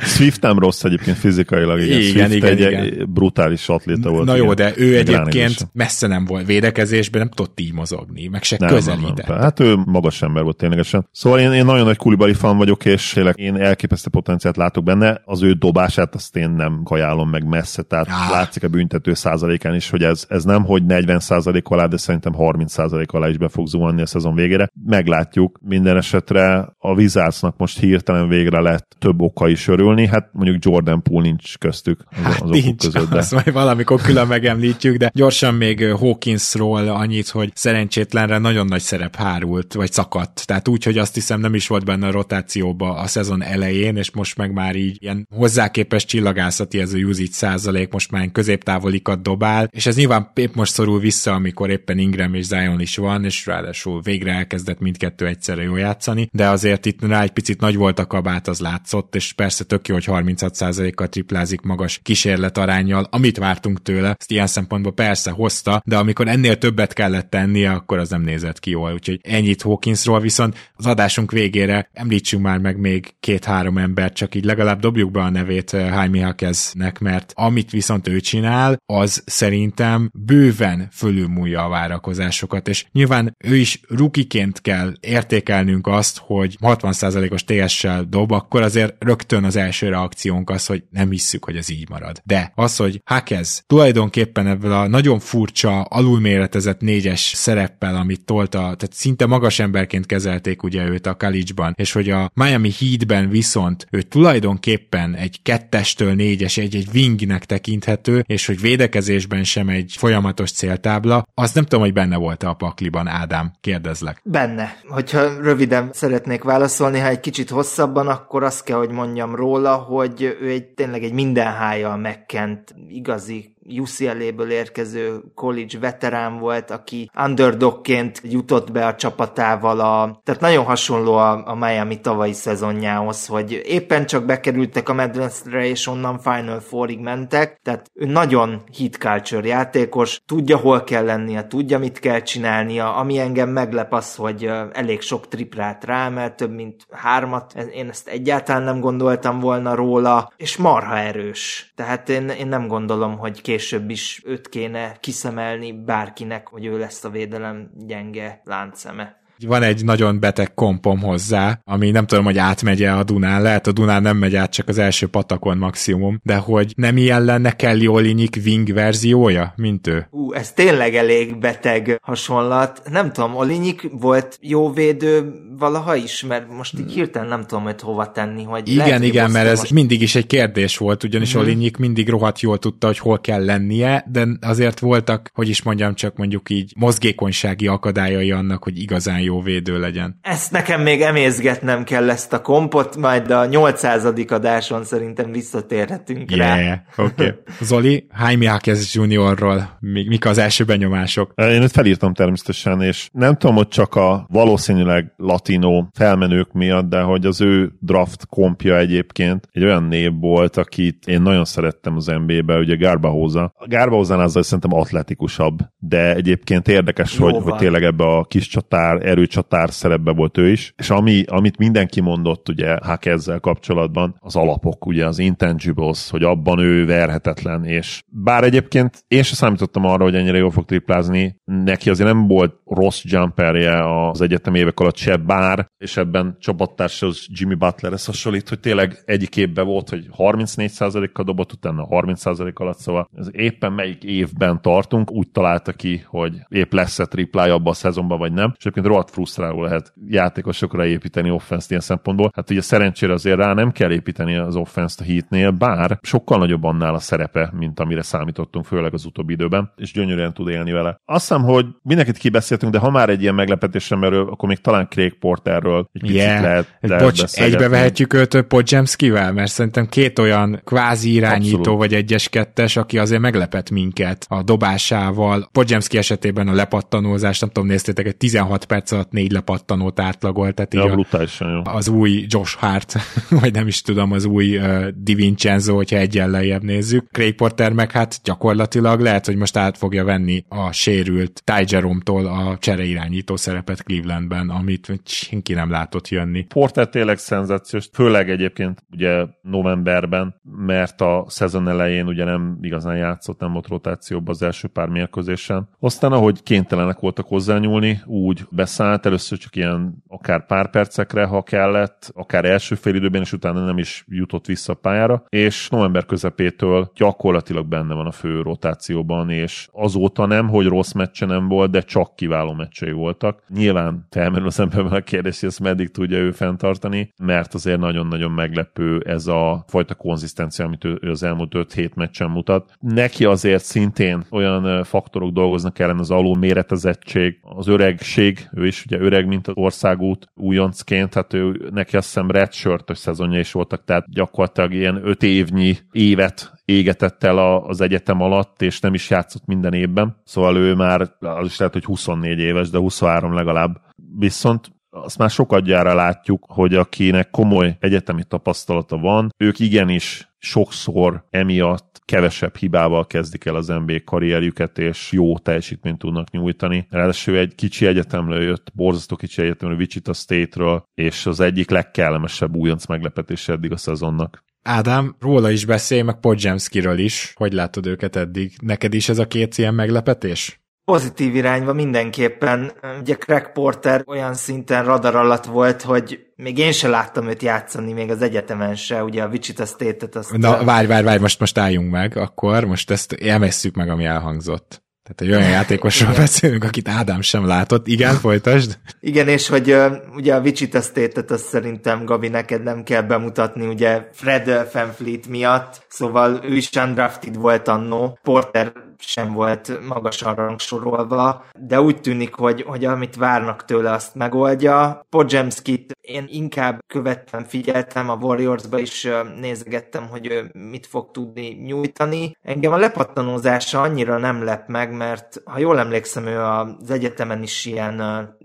Swift nem rossz egyébként fizikailag, igen. igen, Swift igen, egy igen. Brutális atléta volt. Na jó, de ő egyébként messze nem volt védekezésben, nem tudott így mozogni, meg se Nem, közelített. nem, nem. Hát ő magas ember volt ténylegesen. Szóval én, én nagyon nagy kulibali fan vagyok, és tényleg én elképesztő potenciált látok benne. Az ő dobását azt én nem kajálom meg messze, tehát Á. látszik a büntető százalékán is, hogy ez, ez nem hogy 40 százalék alá, de szerintem 30 százalék alá is be fog zuhanni a szezon végére. Meglátjuk. Minden esetre a Wizardsnak most hirtelen végre lett több oka is örülni. Hát mondjuk Jordan Poole nincs köztük az, Hát az okok nincs, között, de azt majd valamikor külön megemlítjük, de gyorsan még Hawkinsról annyit, hogy szerencsétlenre nagyon nagy szerep hárult, vagy szakadt. Tehát úgy, hogy azt hiszem nem is volt benne a rotációba a szezon elején, és most meg már így ilyen hozzáképes csillagászati ez a usage százalék, most már középtávolikat dobál, és ez nyilván épp most szorul vissza, amikor éppen Ingram és Zion is van, és ráadásul végre elkezdett mindkettő egyszerre jól játszani, de azért itt rá egy picit nagy volt a kabát, az látszott, és persze tök jó, hogy 36%-kal triplázik magas kísérlet arányjal, amit vártunk tőle, ezt ilyen szempontból persze hozta, de amikor ennél többet kellett tennie, akkor az nem nézett ki jól, úgyhogy ennyit Hawkinsról, viszont az adásunk végére említsünk már meg még két-három embert, csak így legalább dobjuk be a nevét eh, Jaime Hakeznek, mert amit viszont ő csinál, az szerintem bőven fölülmúlja a várakozásokat, és nyilván ő is rukiként kell értékelnünk azt, hogy 60%-os TS-sel dob, akkor azért rögtön az első reakciónk az, hogy nem hisszük, hogy ez így marad. De az, hogy Hakez tulajdonképpen ebből a nagyon furcsa, alulméretezett négyes szereppel, amit tolta, tehát szinte magas emberként kezelték ugye őt a college-ban, és hogy a Miami Heatben viszont ő tulajdonképpen egy kettestől négyes, egy, egy wingnek tekinthető, és hogy védekezésben sem egy folyamatos céltábla, azt nem tudom, hogy benne volt a pakliban, Ádám, kérdezlek. Benne. Hogyha röviden szeretnék válaszolni, ha egy kicsit hosszabban, akkor azt kell, hogy mondjam róla, hogy ő egy tényleg egy mindenhájjal megkent, igazi UCLA-ből érkező college veterán volt, aki underdogként jutott be a csapatával, a, tehát nagyon hasonló a, a Miami tavalyi szezonjához, hogy éppen csak bekerültek a Madness-re, és onnan Final Fourig mentek, tehát ő nagyon hit culture játékos, tudja hol kell lennie, tudja mit kell csinálnia, ami engem meglep az, hogy elég sok triplát ráemel, több mint hármat, én ezt egyáltalán nem gondoltam volna róla, és marha erős. Tehát én, én nem gondolom, hogy később is őt kéne kiszemelni bárkinek, hogy ő lesz a védelem gyenge láncszeme. Van egy nagyon beteg kompom hozzá, ami nem tudom, hogy átmegye a Dunán, lehet a Dunán nem megy át, csak az első patakon maximum, de hogy nem ilyen lenne Kelly Olinik wing verziója, mint ő? Ú, ez tényleg elég beteg hasonlat. Nem tudom, Olinyik volt jó védő valaha is, mert most így hirtelen nem tudom, hogy hova tenni. Hogy Igen, lehet, igen, mert ez most... mindig is egy kérdés volt, ugyanis mm-hmm. Olinyik mindig rohadt jól tudta, hogy hol kell lennie, de azért voltak, hogy is mondjam, csak mondjuk így mozgékonysági akadályai annak, hogy igazán jó védő legyen. Ezt nekem még emészgetnem kell ezt a kompot, majd a 800. adáson szerintem visszatérhetünk rá. Yeah, oké. Okay. Zoli, Jaime Hakez Juniorról mi, mik az első benyomások? Én ezt felírtam természetesen, és nem tudom, hogy csak a valószínűleg latino felmenők miatt, de hogy az ő draft kompja egyébként egy olyan név volt, akit én nagyon szerettem az NBA-be, ugye Garbahoza. A Garbahozán azzal szerintem atletikusabb, de egyébként érdekes, hogy, hogy tényleg ebbe a kis csatár, erőcsatár szerepbe volt ő is, és ami, amit mindenki mondott ugye Hakezzel kapcsolatban, az alapok, ugye az intangibles, hogy abban ő verhetetlen, és bár egyébként én sem számítottam arra, hogy ennyire jól fog triplázni, neki azért nem volt rossz jumperje az egyetem évek alatt se, bár, és ebben csapattársahoz Jimmy Butlerhez hasonlít, hogy tényleg egyik évben volt, hogy 34%-kal dobott, utána 30% alatt, szóval ez éppen melyik évben tartunk, úgy találta ki, hogy épp lesz-e triplája abban a szezonban, vagy nem, és egyébként rohadt frusztráló lehet játékosokra építeni offenszt ilyen szempontból. Hát ugye szerencsére azért rá nem kell építeni az offenszt a hitnél, bár sokkal nagyobb annál a szerepe, mint amire számítottunk, főleg az utóbbi időben, és gyönyörűen tud élni vele. Azt hiszem, hogy mindenkit kibeszéltünk, de ha már egy ilyen meglepetésemről, akkor még talán Craig Porterről egy picit Yeah. lehet, lehet Bocs, egybevehetjük őt Podzsemszkivel, mert szerintem két olyan kvázi irányító Abszolút. vagy egyes-kettes, aki azért meglepett minket a dobásával. Podzsemski esetében a lepattanózás, nem tudom, néztétek, egy 16 perc alatt négy lepattanót átlagolt, tehát Ja, így brutálisan jó. az új Josh Hart, vagy nem is tudom, az új uh, Di Vincenzo, hogyha egyen lejjebb nézzük. Craig Porter meg hát gyakorlatilag lehet, hogy most át fogja venni a sérült Ty Jerome-tól a csereirányító szerepet Clevelandben, amit senki nem látott jönni. Porter tényleg szenzációs, főleg egyébként ugye novemberben, mert a szezon elején ugye nem igazán játszott, nem volt rotációban az első pár mérkőzésen. Aztán, ahogy kénytelenek voltak hozzányúlni, úgy beszállt, először csak ilyen akár pár percekre, ha kellett, akár első félidőben, és utána nem is jutott vissza a pályára, és november közepétől gyakorlatilag benne van a fő rotációban, és azóta nem, hogy rossz meccse nem volt, de csak kiváló meccsei voltak. Nyilván felmerül az emberben a kérdés, hogy ezt meddig tudja ő fenntartani, mert azért nagyon-nagyon meglepő ez a fajta konzisztencia, amit ő az elmúlt 5-7 meccsen mutat. Neki azért szintén olyan faktorok dolgoznak ellen az alul méretezettség, az öregség, ő is ugye öreg, mint az országút újoncként, hát ő neki azt hiszem redshirt szezonja is voltak, tehát gyakorlatilag ilyen öt évnyi évet égetett el az egyetem alatt, és nem is játszott minden évben. Szóval ő már, az is lehet, hogy 24 éves, de 23 legalább. Viszont azt már sokat gyára látjuk, hogy akinek komoly egyetemi tapasztalata van, ők igenis sokszor emiatt kevesebb hibával kezdik el az NBA karrierjüket, és jó teljesítményt tudnak nyújtani. Ráadásul egy kicsi egyetemről jött, borzasztó kicsi egyetemről, Wichita State-ről, és az egyik legkellemesebb újonc meglepetése eddig a szezonnak. Ádám, róla is beszélj, meg Podzsemszkiről is. Hogy látod őket eddig? Neked is ez a két ilyen meglepetés? Pozitív irányba mindenképpen. Ugye Craig Porter olyan szinten radar alatt volt, hogy még én se láttam őt játszani, még az egyetemen se, ugye a Wichita State-et azt... Na, várj, várj, várj, most, most álljunk meg, akkor most ezt emesszük meg, ami elhangzott. Tehát egy olyan játékosról beszélünk, akit Ádám sem látott. Igen, folytasd. Igen, és hogy ugye a Wichita State-et azt szerintem, Gabi, neked nem kell bemutatni, ugye Fred Fanfleet miatt, szóval ő is undrafted volt annó, Porter sem volt magasan rangsorolva, de úgy tűnik, hogy, hogy amit várnak tőle, azt megoldja. Podzsemskit én inkább követtem, figyeltem, a Warriors-ba is nézegettem, hogy ő mit fog tudni nyújtani. Engem a lepattanózása annyira nem lep meg, mert ha jól emlékszem, ő az egyetemen is ilyen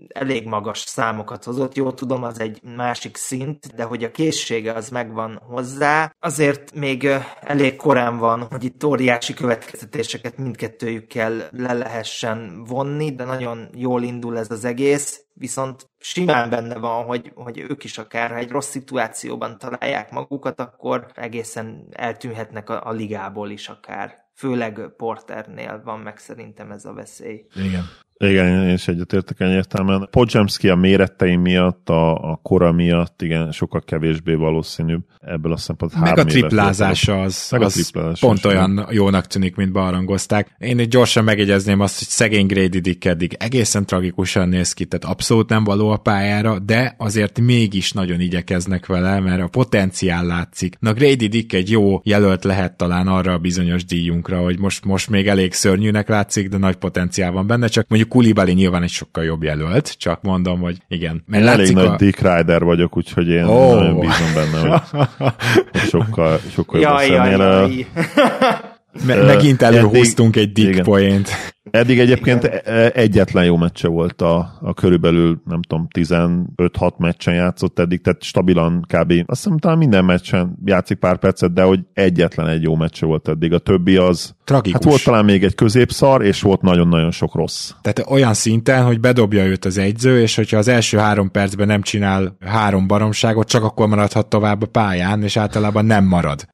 elég magas számokat hozott. Jó tudom, az egy másik szint, de hogy a készsége az megvan hozzá. Azért még elég korán van, hogy itt óriási következtetéseket mindkettőjükkel le lehessen vonni, de nagyon jól indul ez az egész, viszont simán benne van, hogy, hogy ők is akár, ha egy rossz szituációban találják magukat, akkor egészen eltűnhetnek a, a ligából is akár. Főleg Porternél van meg szerintem ez a veszély. Igen. Igen, én is egyetértek egyértelműen. Podzsemski a méretei miatt, a, a kora miatt, igen, sokkal kevésbé valószínűbb ebből a szempontból. Meg a triplázása az, Meg az a triplázása pont olyan olyan jónak tűnik, mint barangozták. Én itt gyorsan megjegyezném azt, hogy szegény Grady Dick eddig egészen tragikusan néz ki, tehát abszolút nem való a pályára, de azért mégis nagyon igyekeznek vele, mert a potenciál látszik. Na Grady Dick egy jó jelölt lehet talán arra a bizonyos díjunkra, hogy most, most még elég szörnyűnek látszik, de nagy potenciál van benne, csak mondjuk Kulibali nyilván egy sokkal jobb jelölt, csak mondom, hogy igen. Mert Elég látszik nagy a... Dick Rider vagyok, úgyhogy én oh. nagyon bízom benne, hogy, sokkal, sokkal jaj, jaj, jaj. Me- megint előhúztunk egy dick poént. Eddig egyébként e- egyetlen jó meccse volt a, a körülbelül, nem tudom, 15-6 meccsen játszott eddig, tehát stabilan kb. Azt hiszem talán minden meccsen játszik pár percet, de hogy egyetlen egy jó meccse volt eddig. A többi az... Tragikus. Hát volt talán még egy középszar, és volt nagyon-nagyon sok rossz. Tehát olyan szinten, hogy bedobja őt az egyző, és hogyha az első három percben nem csinál három baromságot, csak akkor maradhat tovább a pályán, és általában nem marad.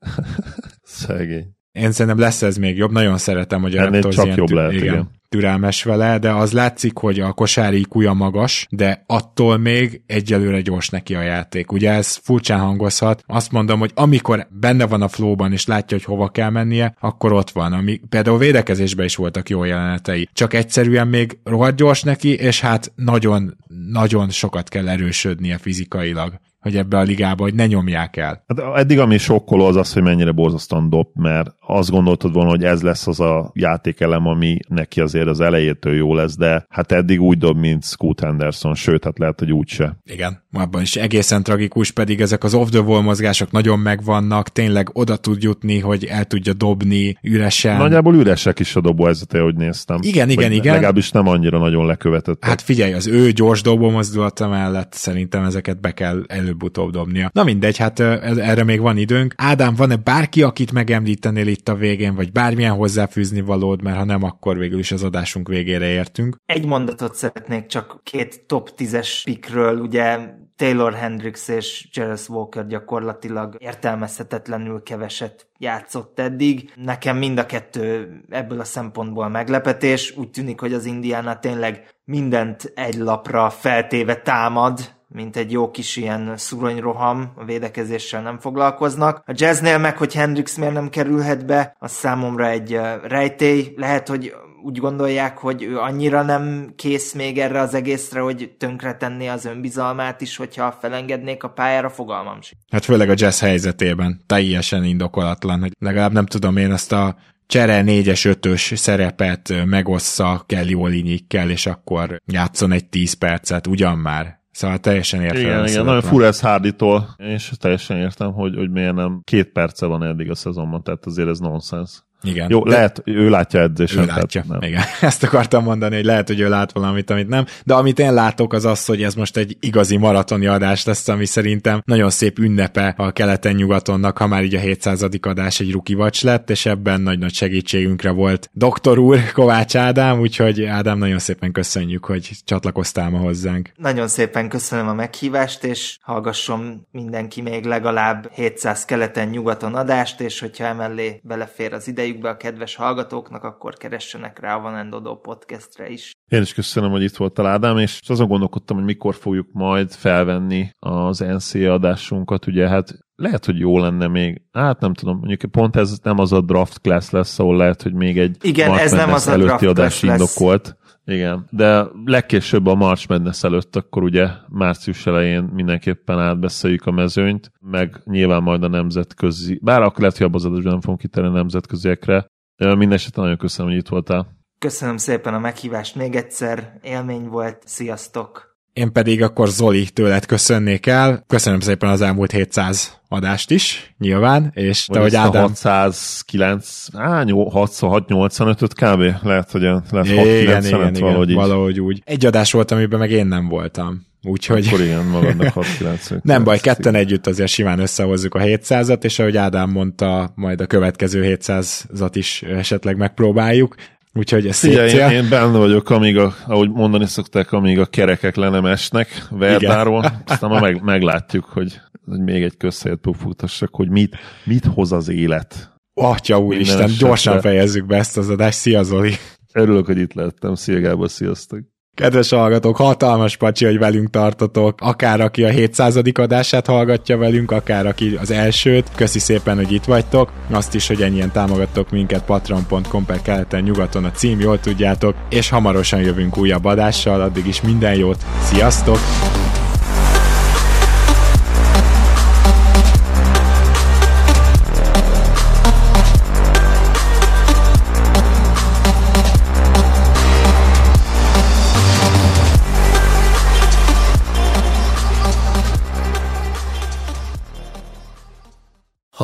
Szegény. Én szerintem lesz ez még jobb, nagyon szeretem, hogy a Ennél Raptors csak ilyen jobb lehet, igen. igen türelmes vele, de az látszik, hogy a kosári kuja magas, de attól még egyelőre gyors neki a játék. Ugye ez furcsán hangozhat. Azt mondom, hogy amikor benne van a flowban és látja, hogy hova kell mennie, akkor ott van. Ami, például védekezésben is voltak jó jelenetei. Csak egyszerűen még rohadt gyors neki, és hát nagyon, nagyon sokat kell erősödnie fizikailag hogy ebbe a ligába, hogy ne nyomják el. Hát eddig ami sokkoló az az, hogy mennyire borzasztóan dob, mert azt gondoltad volna, hogy ez lesz az a játékelem, ami neki azért az elejétől jó lesz, de hát eddig úgy dob, mint Scoot Henderson, sőt, hát lehet, hogy úgyse. Igen, abban is egészen tragikus, pedig ezek az off-the-wall mozgások nagyon megvannak, tényleg oda tud jutni, hogy el tudja dobni üresen. Nagyjából üresek is a dobóhelyzete, hogy néztem. Igen, igen, igen. Legalábbis nem annyira nagyon lekövetett. Hát figyelj, az ő gyors dobó mozdulata mellett szerintem ezeket be kell előbb-utóbb dobnia. Na mindegy, hát erre még van időnk. Ádám, van-e bárki, akit megemlítenél itt a végén, vagy bármilyen hozzáfűzni valód, mert ha nem, akkor végül is az adásunk végére értünk. Egy mondatot szeretnék csak két top 10-es pikről, ugye Taylor Hendricks és Jarvis Walker gyakorlatilag értelmezhetetlenül keveset játszott eddig. Nekem mind a kettő ebből a szempontból meglepetés. Úgy tűnik, hogy az Indiana tényleg mindent egy lapra feltéve támad, mint egy jó kis ilyen szuronyroham, a védekezéssel nem foglalkoznak. A jazznél meg, hogy Hendrix miért nem kerülhet be, az számomra egy rejtély. Lehet, hogy úgy gondolják, hogy ő annyira nem kész még erre az egészre, hogy tönkretenné az önbizalmát is, hogyha felengednék a pályára, fogalmam sem. Hát főleg a jazz helyzetében teljesen indokolatlan, hogy legalább nem tudom én ezt a csere 4-es, 5-ös szerepet megossza Kelly Olinyikkel, és akkor játszon egy 10 percet, ugyan már. Szóval teljesen értem. Igen, igen, nagyon fura ez Hardy-tól, és teljesen értem, hogy, hogy miért nem két perce van eddig a szezonban, tehát azért ez nonsens. Igen. Jó, de lehet, ő látja edzésen. Ő látja, nem. igen. Ezt akartam mondani, hogy lehet, hogy ő lát valamit, amit nem, de amit én látok az az, hogy ez most egy igazi maratoni adás lesz, ami szerintem nagyon szép ünnepe a keleten-nyugatonnak, ha már így a 700. adás egy ruki vacs lett, és ebben nagy-nagy segítségünkre volt doktor úr, Kovács Ádám, úgyhogy Ádám, nagyon szépen köszönjük, hogy csatlakoztál ma hozzánk. Nagyon szépen köszönöm a meghívást, és hallgasson mindenki még legalább 700 keleten-nyugaton adást, és hogyha emellé belefér az idejük, be a kedves hallgatóknak, akkor keressenek rá a Van Endodó podcastre is. Én is köszönöm, hogy itt voltál Ádám, és azon gondolkodtam, hogy mikor fogjuk majd felvenni az NC adásunkat, ugye hát lehet, hogy jó lenne még, hát nem tudom, mondjuk pont ez nem az a draft class lesz, ahol lehet, hogy még egy Igen, ez nem az a draft adás lesz. indokolt. Igen, de legkésőbb a March Madness előtt, akkor ugye március elején mindenképpen átbeszéljük a mezőnyt, meg nyilván majd a nemzetközi, bár akkor lehet, hogy abban az nem fogunk kitenni a nemzetköziekre. Mindenesetre nagyon köszönöm, hogy itt voltál. Köszönöm szépen a meghívást még egyszer, élmény volt, sziasztok! Én pedig akkor Zoli tőled köszönnék el. Köszönöm szépen az elmúlt 700 adást is, nyilván, és te, hogy Ádám... 609, á, 685-öt kb. Lehet, hogy lehet igen, igen, igen, valahogy, valahogy úgy. Egy adás volt, amiben meg én nem voltam. Úgyhogy... Akkor igen, magadnak 690. nem baj, ketten együtt azért simán összehozzuk a 700-at, és ahogy Ádám mondta, majd a következő 700-at is esetleg megpróbáljuk. Úgyhogy ez szép én, én benne vagyok, amíg a, ahogy mondani szokták, amíg a kerekek le nem esnek Verdáról, aztán ma meg, meglátjuk, hogy, hogy még egy közhelyet pufogtassak, hogy mit, mit hoz az élet. Atya úristen, gyorsan fejezzük be ezt az adást. Szia Zoli! Örülök, hogy itt lettem. Szia Gábor, sziasztok! Kedves hallgatók, hatalmas pacsi, hogy velünk tartotok, akár aki a 700. adását hallgatja velünk, akár aki az elsőt. Köszi szépen, hogy itt vagytok. Azt is, hogy ennyien támogattok minket patreon.com per keleten nyugaton a cím, jól tudjátok, és hamarosan jövünk újabb adással, addig is minden jót, sziasztok!